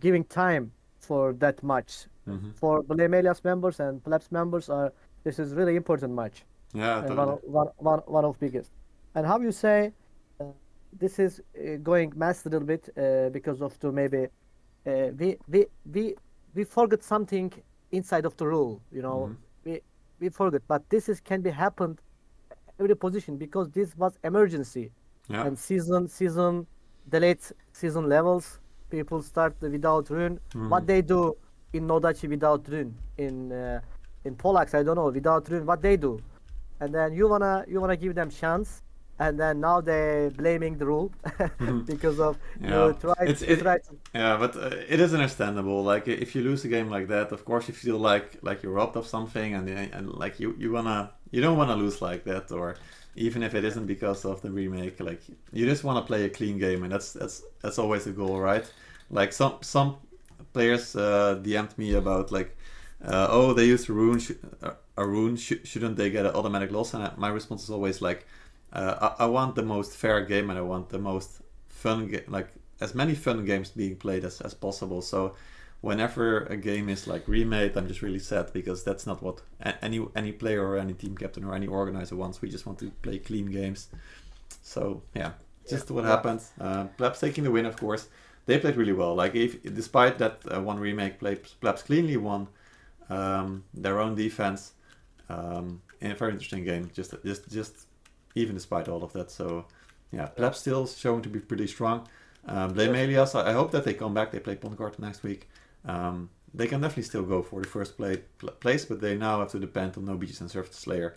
giving time for that match. Mm-hmm. For Blamelias members and Plebs members are this is really important match. Yeah, totally. one, one, one, one of biggest. And how you say uh, this is uh, going mess a little bit uh, because of the maybe uh, we we we we forget something inside of the rule you know? Mm-hmm. we we forget. But this is can be happened every position because this was emergency. Yeah. and season season delayed season levels. People start without rune. Mm-hmm. what they do in Nodachi without rune in uh, in Poleaxe I don't know without rune what they do? And then you wanna you wanna give them chance and then now they're blaming the rule mm-hmm. because of yeah. you try, it's, it, try to... yeah but uh, it is understandable like if you lose a game like that of course you feel like like you're robbed of something and and like you you wanna you don't want to lose like that or even if it isn't because of the remake like you just want to play a clean game and that's that's that's always the goal right like some some players uh, DM'd me about like uh, oh they used a rune sh- a rune sh- shouldn't they get an automatic loss and my response is always like uh, I, I, want the most fair game and I want the most fun game, like as many fun games being played as, as possible. So whenever a game is like remade, I'm just really sad because that's not what any any player or any team captain or any organizer wants. We just want to play clean games. So yeah, just yeah, what yeah. happened. Uh, Plebs taking the win, of course. They played really well. Like if despite that uh, one remake, Plebs cleanly won um, their own defense um, in a very interesting game. Just just just even despite all of that. So yeah, Pleb still showing to be pretty strong. Um, Blame Elias, I hope that they come back. They play Pondguard next week. Um, they can definitely still go for the first play, place, but they now have to depend on No Beaches and Surf Slayer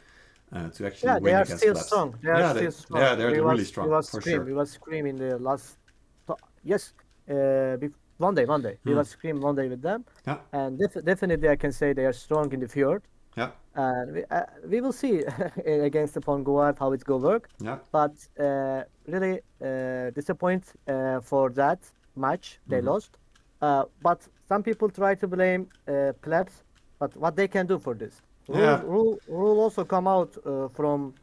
uh, to actually yeah, win they are against still strong. They are yeah, still strong. Yeah, they're we really was, strong. We was for scrim. sure. We was scrim in the last. Yes, uh, one day, one day. We hmm. was scrim one day with them. Yeah. And def- definitely, I can say they are strong in the fjord. Yeah. And we, uh, we will see against the Pondguard how it's going to work. Yeah. But uh, really uh, disappoint uh, for that match. They mm-hmm. lost. Uh, but some people try to blame uh, plebs. But what they can do for this? Rule, yeah. rule, rule also come out uh, from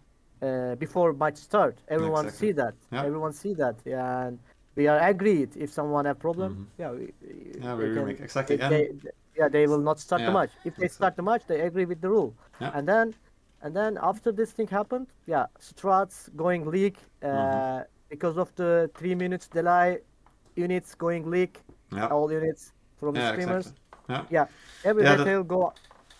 before match start. Everyone exactly. see that. Yeah. Everyone see that. Yeah. And we are agreed if someone have problem. Mm-hmm. Yeah. We, yeah. We, can, exactly. They, they, yeah, they will not start yeah. the match. If they start the match, they agree with the rule. Yeah. And then, and then after this thing happened, yeah, Strats going leak uh, mm-hmm. because of the three minutes delay, units going leak, yeah. all units from the streamers. Exactly. Yeah. yeah, every yeah, detail go.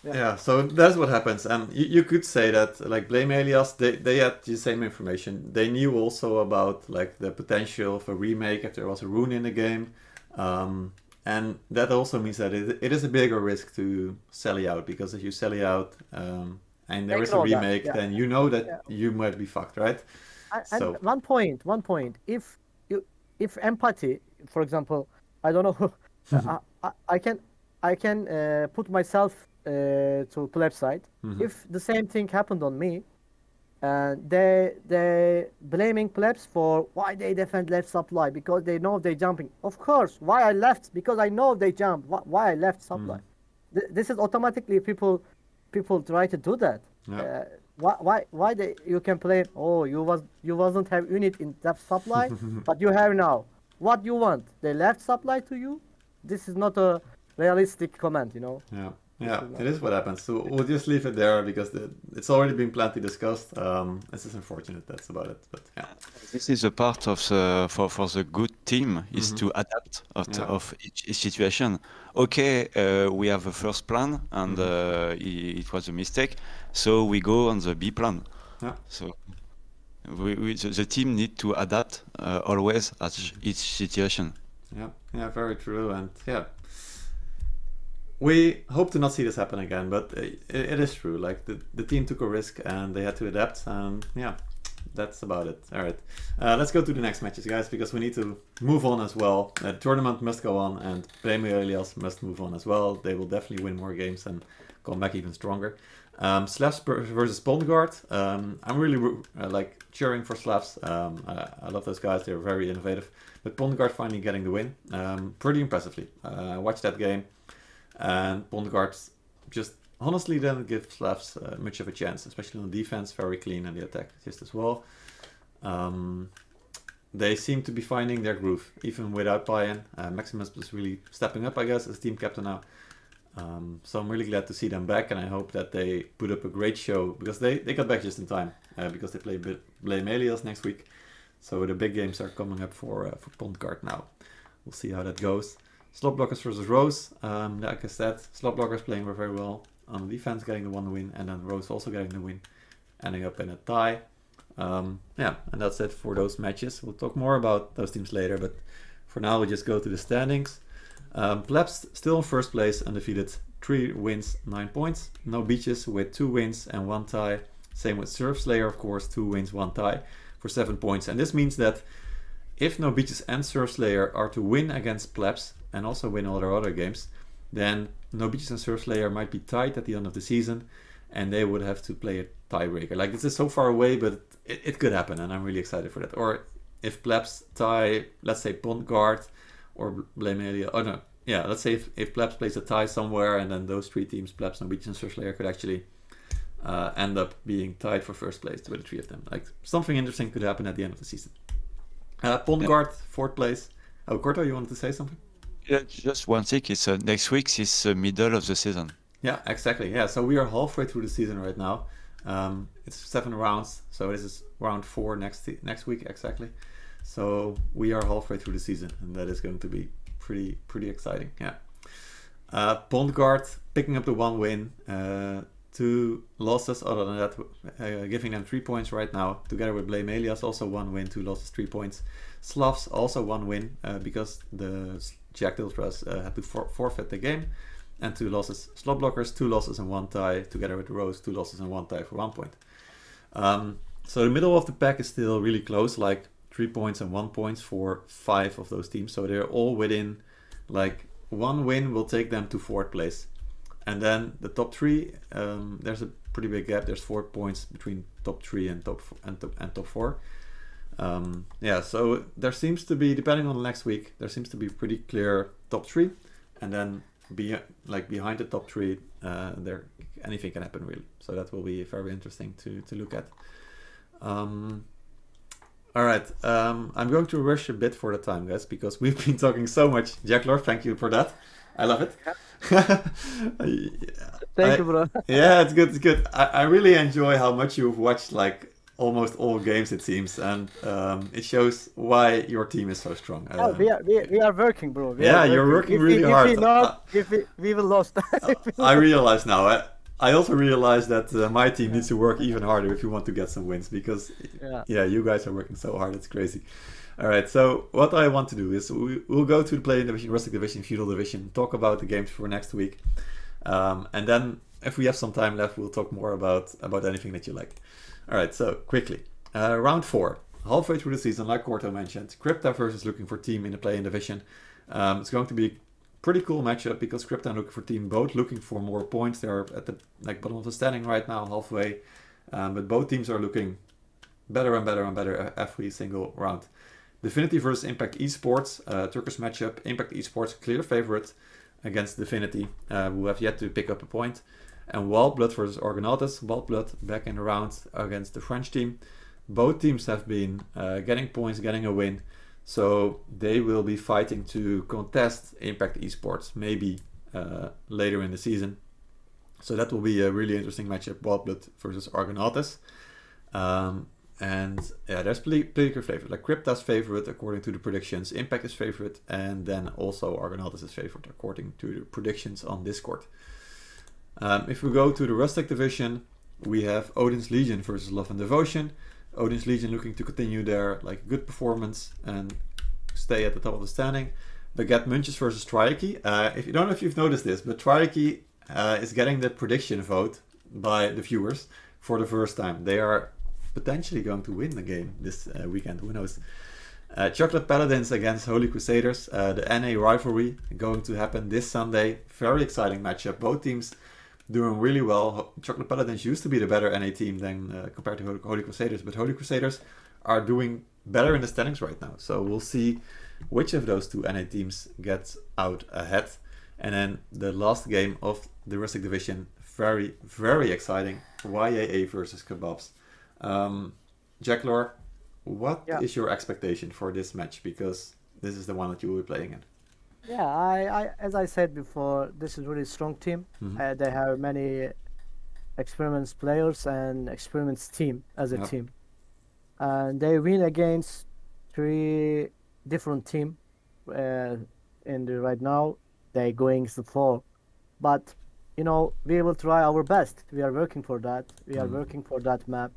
Yeah. yeah. so that's what happens, and you, you could say that like blame Alias, they they had the same information. They knew also about like the potential of a remake if there was a rune in the game. Um, and that also means that it, it is a bigger risk to sell you out because if you sell you out um, and there is a remake, yeah. then you know that yeah. you might be fucked, right? And, so one point, one point. If you, if empathy, for example, I don't know, I, I, I, can, I can uh, put myself uh, to pleb side. Mm-hmm. If the same thing happened on me, and they they blaming plebs for why they defend left supply because they know they jumping. Of course, why I left because I know they jump. Why I left supply? Mm. Th- this is automatically people people try to do that. Yeah. Uh, why why why they you can play? Oh, you was you wasn't have unit in that supply, but you have now. What you want? They left supply to you. This is not a realistic comment, you know. Yeah. Yeah, it is what happens. So we'll just leave it there because the, it's already been plenty discussed. Um, it's just unfortunate. That's about it. But yeah, this is a part of the for for the good team is mm-hmm. to adapt of, yeah. of each, each, situation. Okay, uh, we have a first plan and mm-hmm. uh, it, it, was a mistake, so we go on the B plan. Yeah. So we, we the, the, team need to adapt uh, always at each situation. Yeah, yeah, very true, and yeah, we hope to not see this happen again, but it, it is true. Like the, the team took a risk and they had to adapt, and yeah, that's about it. All right, uh, let's go to the next matches, guys, because we need to move on as well. Uh, the tournament must go on, and Premier Elias must move on as well. They will definitely win more games and come back even stronger. Um, Slavs versus Pondguard. Um, I'm really uh, like cheering for Slavs. Um, I, I, love those guys. They're very innovative. But Pondguard finally getting the win, um, pretty impressively. Uh, watch that game. And Pondguard just honestly didn't give Slavs uh, much of a chance, especially on defense, very clean, and the attack just as well. Um, they seem to be finding their groove, even without buy-in. Uh, Maximus was really stepping up, I guess, as team captain now. Um, so I'm really glad to see them back, and I hope that they put up a great show because they, they got back just in time uh, because they play Blame Alias next week. So the big games are coming up for uh, for Pondguard now. We'll see how that goes. Slot blockers versus Rose. Um, like I said, slot blockers playing very well on the defense, getting the one win, and then Rose also getting the win, ending up in a tie. Um, yeah, and that's it for those matches. We'll talk more about those teams later, but for now we just go to the standings. Um, Plebs still in first place, undefeated, three wins, nine points. No Beaches with two wins and one tie. Same with Surf Slayer, of course, two wins, one tie for seven points. And this means that if No Beaches and Surf Slayer are to win against Plebs and also win all their other games, then No Beaches and Surf Slayer might be tied at the end of the season and they would have to play a tiebreaker. Like this is so far away, but it, it could happen, and I'm really excited for that. Or if Plebs tie, let's say Pondguard or Blamelia, oh no, yeah, let's say if, if Plebs plays a tie somewhere, and then those three teams, Plebs, No Beaches, Surf Slayer, could actually uh, end up being tied for first place with the three of them. Like something interesting could happen at the end of the season. Uh, Pondguard, yeah. fourth place. Oh, Corto, you wanted to say something? Just one thing. It's uh, next week is uh, middle of the season. Yeah, exactly. Yeah, so we are halfway through the season right now. Um, it's seven rounds, so this is round four next next week exactly. So we are halfway through the season, and that is going to be pretty pretty exciting. Yeah. Uh, Pondguard picking up the one win, uh, two losses. Other than that, uh, giving them three points right now. Together with Blame Elias, also one win, two losses, three points. Slavs also one win uh, because the Jack Ultras uh, had to for- forfeit the game and two losses. Slot blockers, two losses and one tie, together with Rose, two losses and one tie for one point. Um, so the middle of the pack is still really close, like three points and one points for five of those teams. So they're all within, like one win will take them to fourth place. And then the top three, um, there's a pretty big gap. There's four points between top three and top and top, and top four. Um, yeah, so there seems to be, depending on the next week, there seems to be pretty clear top three, and then be like behind the top three, uh, there anything can happen really. So that will be very interesting to to look at. Um, all right, um, I'm going to rush a bit for the time, guys, because we've been talking so much. Jeclor, thank you for that. I love it. yeah. Thank I, you, bro. yeah, it's good. It's good. I, I really enjoy how much you've watched like almost all games it seems, and um, it shows why your team is so strong. Oh, we, are, we, we are working, bro. We yeah, you're working if really we, hard. If we, not, if we, we will lost. I realize now. I, I also realize that uh, my team yeah. needs to work even harder if you want to get some wins because yeah. yeah, you guys are working so hard. It's crazy. All right, so what I want to do is we, will go to the play division, rustic division, feudal division, talk about the games for next week, um, and then if we have some time left, we'll talk more about about anything that you like. All right, so quickly. Uh, round four. Halfway through the season, like Corto mentioned, Crypta versus looking for team in the play-in division. Um, it's going to be a pretty cool matchup because Crypta and looking for team both looking for more points. They are at the like bottom of the standing right now, halfway. Um, but both teams are looking better and better and better every single round. Dfinity versus Impact Esports, uh, Turkish matchup. Impact Esports clear favorite against Dfinity, uh, who have yet to pick up a point and Wildblood versus Organautes. Wildblood back in the round against the French team. Both teams have been uh, getting points, getting a win, so they will be fighting to contest Impact Esports maybe uh, later in the season. So that will be a really interesting matchup: Wildblood versus Organautes. Um, and yeah, there's clear flavor. Like Crypta's favorite according to the predictions, Impact is favorite, and then also Organautes is favorite according to the predictions on Discord. Um, if we go to the Rustic division, we have Odin's Legion versus Love and Devotion. Odin's Legion looking to continue their like good performance and stay at the top of the standing. Baguette Munchers versus Triarchy. Uh, if you don't know if you've noticed this, but Triarchy uh, is getting the prediction vote by the viewers for the first time. They are potentially going to win the game this uh, weekend. Who knows? Uh, Chocolate Paladins against Holy Crusaders. Uh, the NA rivalry going to happen this Sunday. Very exciting matchup. Both teams doing really well. Chocolate Paladins used to be the better NA team than uh, compared to Holy Crusaders, but Holy Crusaders are doing better in the standings right now. So we'll see which of those two NA teams gets out ahead. And then the last game of the Rustic Division, very, very exciting. YAA versus Kebabs. Um, Jeclor, what yeah. is your expectation for this match? Because this is the one that you will be playing in. Yeah, I, I as I said before, this is really strong team. Mhm. Uh, they have many experienced players and experienced team as a Yep. team, and they win against three different team. Uh, the right now, they going to four, but you know we will try our best. We are working for that. We are Mhm. working for that map.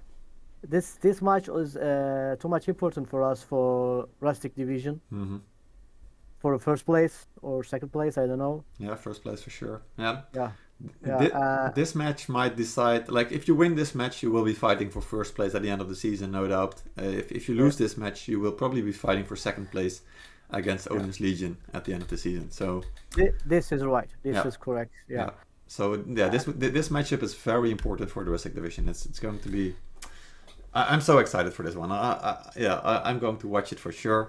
This this match is uh, too much important for us for rustic division hmm for first place or second place. I don't know. Yeah, first place for sure. Yeah. Yeah. Yeah, uh, this match might decide. Like, if you win this match, you will be fighting for first place at the end of the season, no doubt. Uh, if if you lose this match, you will probably be fighting for second place against Odin's Legion at the end of the season. So, This is right. This Yeah. is correct. Yeah. yeah. So yeah, this this matchup is very important for the Rustic division. It's it's going to be. I, I'm so excited for this one. I, I, yeah, I, I'm going to watch it for sure.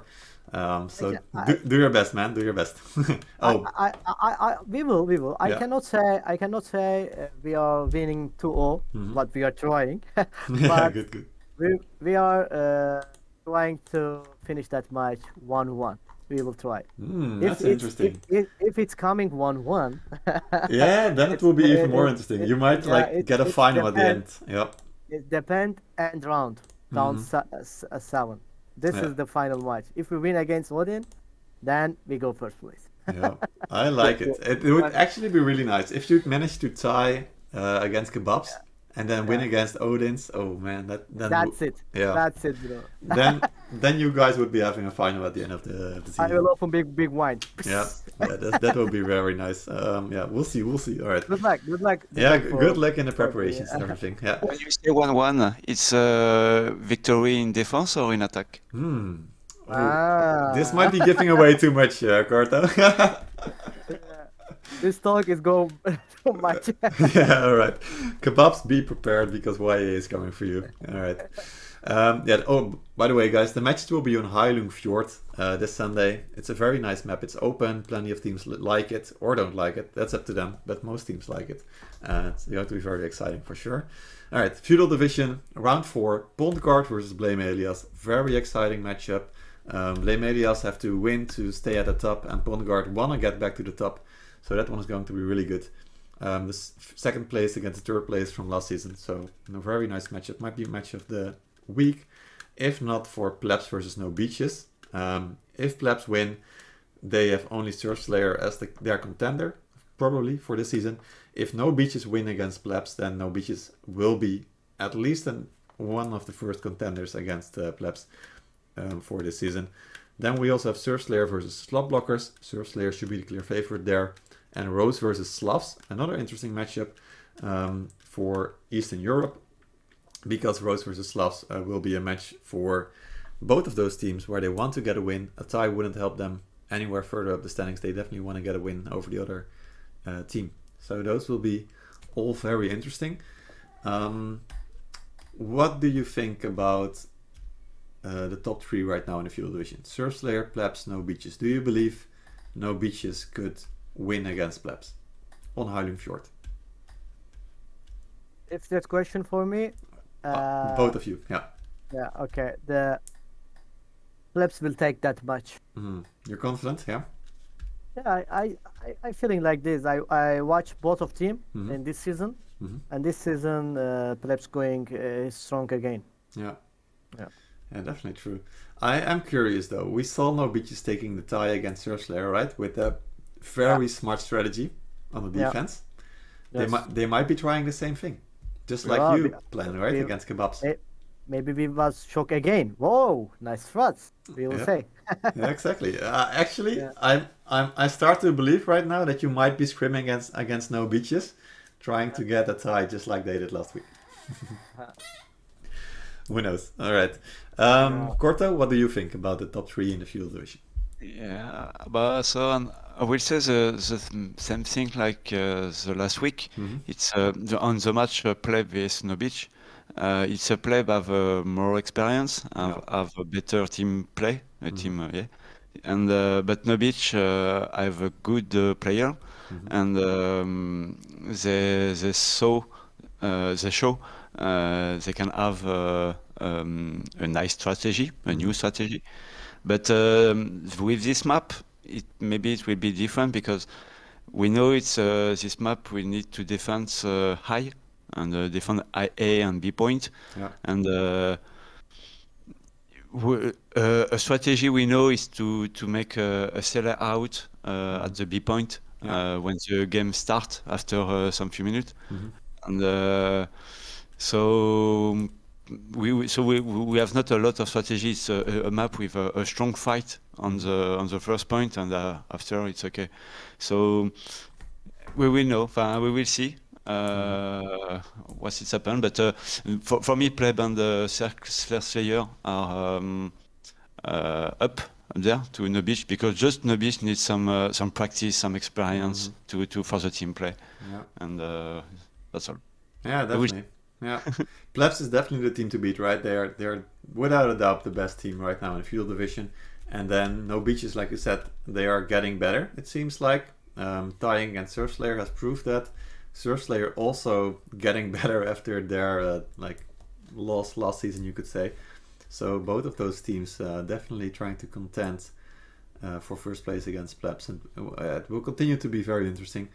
Um, so I- do, do your best, man. Do your best. oh, I, I, we will, we will. I Yeah. cannot say, I cannot say uh, we are winning 2-0, Mhm. but we are trying. but good, good. we, we are uh, trying to finish that match 1-1. We will try. Hmm, If that's it's- interesting. If, if, if it's coming 1-1, yeah, then it will be even more interesting. it- You might yeah, like it- get a final at the end. Yep. it depends end round, down Mhm. se- s- uh, 7. This Yeah. is the final match. If we win against Odin, then we go first place. Yeah, I like it. It, it would actually be really nice if you manage to tie uh, against kebabs and then win against Odin's. Oh man, that then That's it. Yeah. That's it, bro. then then you guys would be having a final at the end of the, the I season. will open big, big wine. Yeah, yeah, that, that will be very nice. Um, yeah, we'll see, we'll see. All right. Good luck. Good luck. Yeah, luck for- good luck in the for- preparations and everything. Yeah. When you say 1-1, it's uh, victory in defense or in attack? Hmm. Ah. This might be giving away too much, uh, Corto. This talk is go too much. yeah, all right. Kebabs, be prepared because YA is coming for you. All right. Um, yeah. Oh, by the way, guys, the matches will be on Heilung Fjord uh, this Sunday. It's a very nice map. It's open. Plenty of teams like it or don't like it. That's up to them. But most teams like it. Uh, it's going to be very exciting for sure. All right. Feudal Division round four. Pondguard versus Blame Elias. Very exciting matchup. Um, Blame Elias have to win to stay at the top, and Pondguard want to get back to the top. So that one is going to be really good. Um, the second place against the third place from last season. So a very nice matchup. Might be a match of the week, if not for Plebs versus No Beaches. Um, if Plebs win, they have only Surf Slayer as the, their contender, probably for this season. If No Beaches win against Plebs, then No Beaches will be at least an, one of the first contenders against uh, Plebs um, for this season. Then we also have Surf Slayer versus Slot Blockers. Surf Slayer should be the clear favorite there and Rose versus Slavs, another interesting matchup um, for Eastern Europe, because Rose versus Slavs uh, will be a match for both of those teams where they want to get a win. A tie wouldn't help them anywhere further up the standings. They definitely want to get a win over the other uh, team. So those will be all very interesting. Um, what do you think about uh, the top three right now in the Feudal division? Surf Slayer, Plebs, No Beaches. Do you believe No Beaches could win against Plebs on Huiling Fjord? if that question for me, uh, Both of you, yeah. yeah, okay. The plebs will take that much. Mhm. You're confident, yeah? Yeah, I, I, I, feeling like this. I, I watch both of team Mhm. in this season, Mhm. and this season uh, plebs going uh, strong again. Yeah. Yeah. Yeah, definitely true. I am curious though. We saw No Beaches taking the tie against Slayer, right? With a very smart strategy on the Yeah. defense. They might they might be trying the same thing. Just like Yeah, you we- plan, right? we- against kebabs. Eh, Maybe we was shock again. Whoa, nice throws. We will Yeah. say. yeah, exactly. Uh, actually, Yeah. I'm, I'm, I start to believe right now that you might be scrimming against against no beaches, trying to get a tie just like they did last week. Who knows? All right. Um, Corto, what do you think about the top three in the Feudal division? Yeah, but so um, I will say the, the same thing like uh, the last week. Mhm. It's uh, the, on the match uh, play vs No Beach. Uh, it's a play have uh, more experience, have, have a better team play, a team, uh, yeah. And uh, but No Beach uh, have a good uh, player, and um, they they saw uh, they show uh, they can have uh, um, a nice strategy, a new strategy. But um, with this map, it maybe it will be different because we know it's uh, this map we need to defend uh, high and uh, defend A and B point. Yeah. And uh, uh, a strategy we know is to to make a, a sally out uh, at the B point yeah. when the game starts after some few minutes. Mm-hmm. And so we, so we, we have not a lot of strategies. A, a map with a, a, strong fight on the on the first point, and uh, after it's okay. So we will know. we will see uh, what's it happen. But uh, for for me, pleb and the first Slayer are um, uh, up there to Beach because just Beach needs some uh, some practice, some experience mm-hmm. to to for the team play, yeah. and uh, that's all. Yeah, definitely. Yeah, Plebs is definitely the team to beat, right? They're they're without a doubt the best team right now in the Feudal Division. And then No Beaches, like you said, they are getting better. It seems like um, tying against Surf Slayer has proved that. Surf Slayer also getting better after their uh, like loss last season, you could say. So both of those teams uh, definitely trying to contend uh, for first place against Plebs, and uh, it will continue to be very interesting.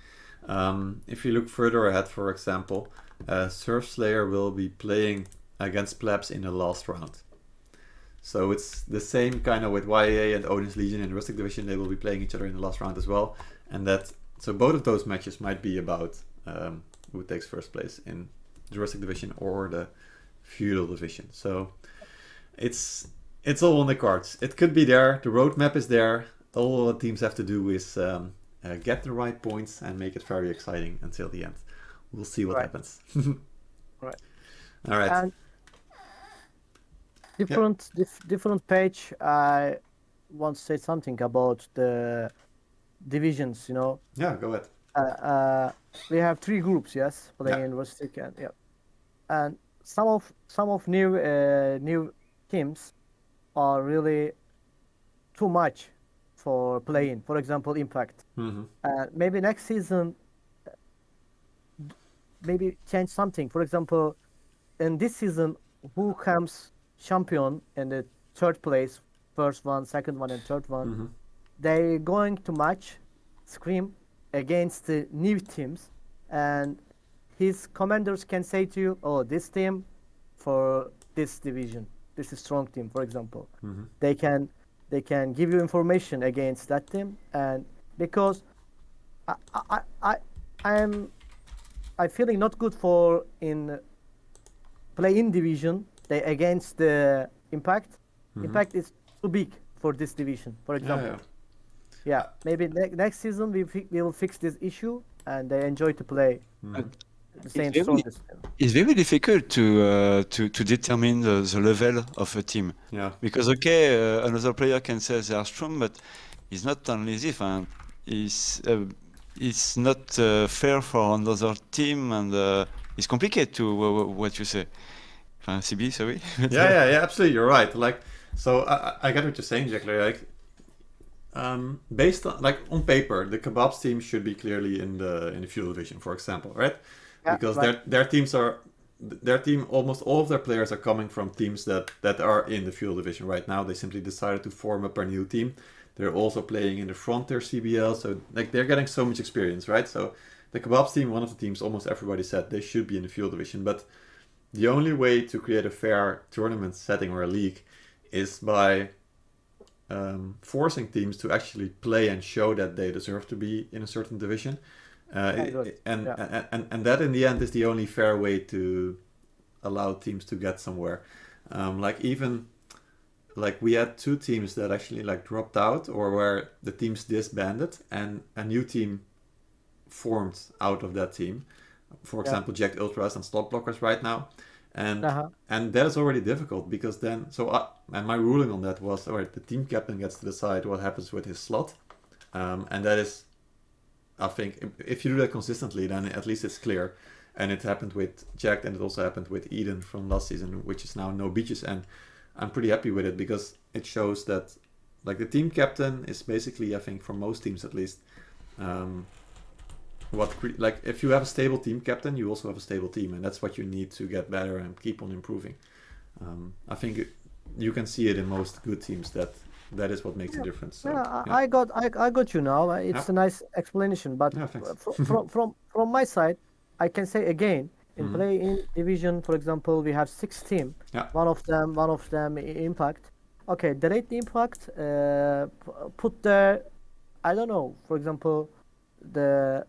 Um, if you look further ahead, for example, uh, Surf Slayer will be playing against Plebs in the last round. So it's the same kind of with YAA and Odin's Legion in the Rustic Division. They will be playing each other in the last round as well. And that so both of those matches might be about um, who takes first place in the Rustic Division or the Feudal Division. So it's it's all on the cards. It could be there. The roadmap is there. All the teams have to do is um, uh, get the right points and make it very exciting until the end we'll see what right. happens. right. All right. And different yep. dif- different page. I want to say something about the divisions. You know. Yeah, go ahead. Uh, uh, we have three groups, yes, playing in Rustic and yeah, and some of some of new uh, new teams are really too much for playing. For example, Impact. Mm-hmm. Uh, maybe next season maybe change something. For example, in this season, who comes champion in the third place, first one, second one, and third one, mm-hmm. they going to match Scrim against the new teams, and his commanders can say to you, "Oh, this team for this division, this is strong team." For example, mm-hmm. they can they can give you information against that team, and because I I I I am I feeling not good for in play in division they against the impact. Mm-hmm. Impact is too big for this division, for example. Yeah, yeah. yeah maybe ne- next season we fi- we will fix this issue and they enjoy to play. Mm-hmm. The same it's, very, it's very difficult to uh, to to determine the, the level of a team. Yeah. Because okay, uh, another player can say they are strong, but it's not only this. Uh, it's uh, it's not uh, fair for another team, and uh, it's complicated to uh, what you say. Uh, CB, sorry. yeah, yeah, yeah. Absolutely, you're right. Like, so I, I get what you're saying, Jack. Like, um, based on like on paper, the kebabs team should be clearly in the in the Feudal division, for example, right? Yeah, because right. their their teams are their team almost all of their players are coming from teams that that are in the Feudal division right now. They simply decided to form up a new team they're also playing in the Frontier CBL, so like they're getting so much experience, right? So the Kebabs team, one of the teams, almost everybody said they should be in the Feudal Division, but the only way to create a fair tournament setting or a league is by um, forcing teams to actually play and show that they deserve to be in a certain division. Uh, and, yeah. and, and and that in the end is the only fair way to allow teams to get somewhere. Um, like even like we had two teams that actually like dropped out or where the teams disbanded and a new team formed out of that team. For example yeah. jacked ultras and slot blockers right now. And uh-huh. and that is already difficult because then so I, and my ruling on that was all right the team captain gets to decide what happens with his slot. Um, and that is i think if you do that consistently then at least it's clear. And it happened with jack and it also happened with eden from last season which is now no beaches. And I'm pretty happy with it because it shows that like the team captain is basically I think for most teams at least um, what like if you have a stable team captain you also have a stable team and that's what you need to get better and keep on improving. Um, I think it, you can see it in most good teams that that is what makes yeah. a difference. So, yeah, yeah, I got I, I got you now. It's a nice explanation, but from from from my side, I can say again in mm-hmm. play in division, for example, we have six team. Yeah. One of them, one of them impact. Okay, delete the impact. Uh, put the, I don't know. For example, the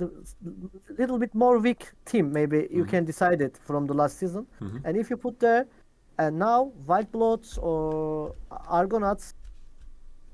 the little bit more weak team. Maybe mm-hmm. you can decide it from the last season. Mm-hmm. And if you put there, and now White Bloods or Argonauts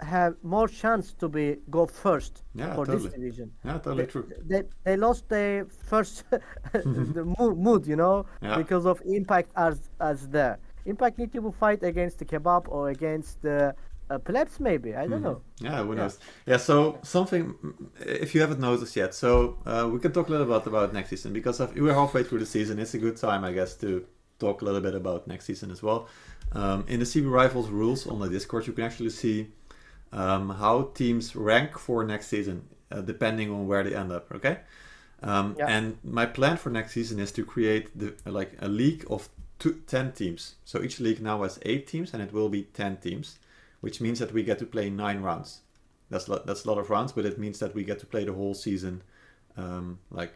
have more chance to be go first yeah, for totally. this division. Yeah, totally they, true. They, they lost their first the mood, mood, you know, yeah. because of impact as as there. Impact need to fight against the kebab or against the uh, plebs maybe i don't mm-hmm. know yeah who knows yeah. yeah so something if you haven't noticed yet so uh, we can talk a little bit about next season because we're halfway through the season it's a good time i guess to talk a little bit about next season as well um, in the cb rivals rules on the discord you can actually see um, how teams rank for next season, uh, depending on where they end up. Okay. Um, yeah. And my plan for next season is to create the like a league of two, 10 teams. So each league now has eight teams, and it will be 10 teams, which means that we get to play nine rounds. That's lo- that's a lot of rounds, but it means that we get to play the whole season, um, like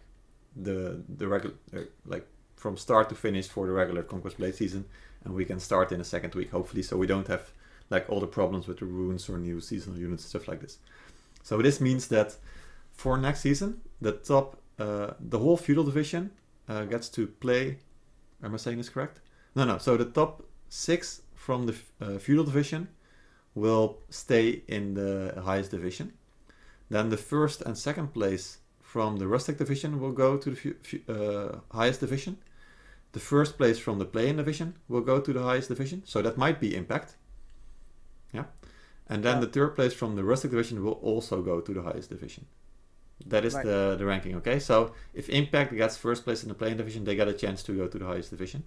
the the regular uh, like from start to finish for the regular Conqueror's Blade season, and we can start in a second week hopefully, so we don't have like all the problems with the runes or new seasonal units, stuff like this. So this means that for next season, the top, uh, the whole feudal division uh, gets to play. Am I saying this correct? No, no. So the top six from the uh, feudal division will stay in the highest division. Then the first and second place from the rustic division will go to the uh, highest division. The first place from the play-in division will go to the highest division. So that might be impact. Yeah. And then yeah. the third place from the rustic division will also go to the highest division. That is right. the, the ranking, okay? So if Impact gets first place in the play-in division, they get a chance to go to the highest division.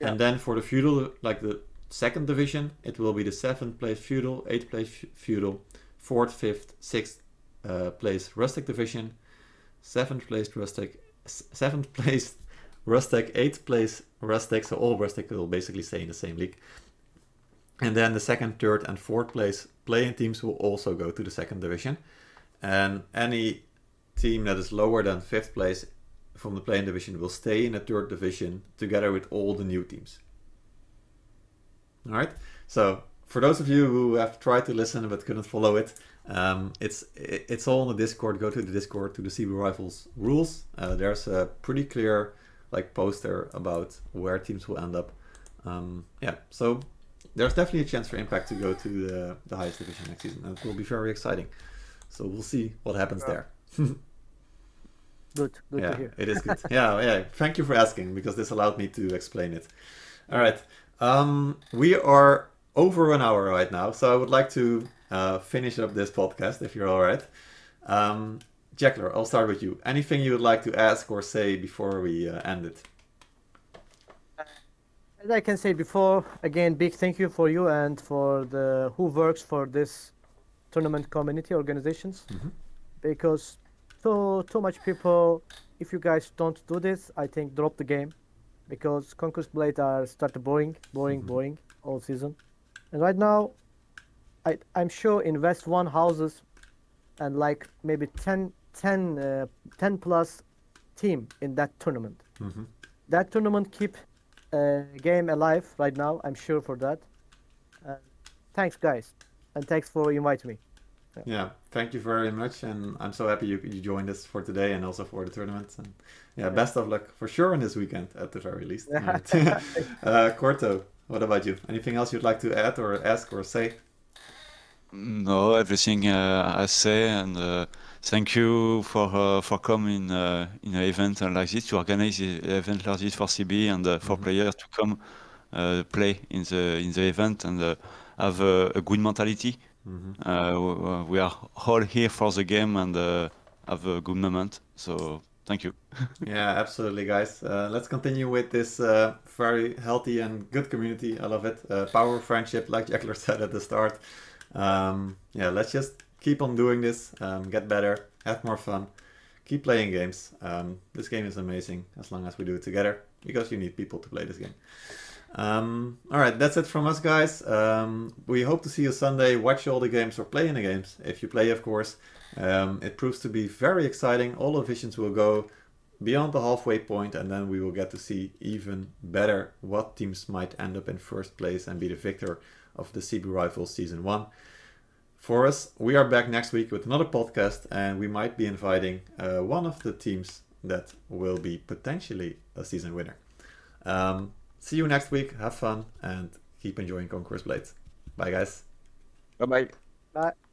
Yeah. And then for the feudal, like the second division, it will be the seventh place feudal, eighth place feudal, fourth, fifth, sixth uh, place rustic division, seventh place rustic, seventh place rustic, eighth place rustic. So all rustic will basically stay in the same league. And then the second, third, and fourth place play-in teams will also go to the second division. And any team that is lower than fifth place from the play-in division will stay in the third division together with all the new teams. All right. So for those of you who have tried to listen but couldn't follow it, um, it's it's all on the Discord. Go to the Discord to the CB Rivals rules. Uh, there's a pretty clear like poster about where teams will end up. Um, yeah. So there's definitely a chance for Impact to go to the, the highest division next season. It will be very exciting. So we'll see what happens yeah. there. good, good yeah, to hear. it is good. yeah, yeah. Thank you for asking because this allowed me to explain it. All right. Um, we are over an hour right now, so I would like to uh, finish up this podcast if you're all right. Um, Jeclor, I'll start with you. Anything you would like to ask or say before we uh, end it? As I can say before, again, big thank you for you and for the who works for this tournament community organizations, mm-hmm. because too too much people. If you guys don't do this, I think drop the game, because Conqueror's Blade are started boring, boring, mm-hmm. boring all season, and right now, I I'm sure invest one houses, and like maybe 10, 10, uh, 10 plus team in that tournament. Mm-hmm. That tournament keep uh, game alive right now. I'm sure for that. Uh, thanks, guys, and thanks for inviting me. Yeah. yeah. thank you very much, and I'm so happy you you joined us for today and also for the tournament. And yeah, yeah. best of luck for sure in this weekend at the very least. uh, Corto, what about you? Anything else you'd like to add or ask or say? No, everything uh, I say and uh, thank you for uh, for coming uh, in an event like this to organize an event like this for CB and uh, for mm-hmm. players to come uh, play in the in the event and uh, have a, a, good mentality. Mm-hmm. Uh, we are all here for the game and have a good moment. So thank you. yeah, absolutely, guys. let's continue with this very healthy and good community. I love it. power friendship, like Jeclor said at the start. Um, yeah, let's just keep on doing this, um, get better, have more fun, keep playing games. Um, this game is amazing as long as we do it together because you need people to play this game. Um, all right, that's it from us, guys. Um, we hope to see you Sunday. Watch all the games or play in the games if you play, of course. Um, it proves to be very exciting. All the visions will go beyond the halfway point, and then we will get to see even better what teams might end up in first place and be the victor of the CB Rivals Season 1. For us, we are back next week with another podcast, and we might be inviting uh, one of the teams that will be potentially a season winner. Um, see you next week. Have fun and keep enjoying Conqueror's Blades. Bye, guys. Bye bye. Bye.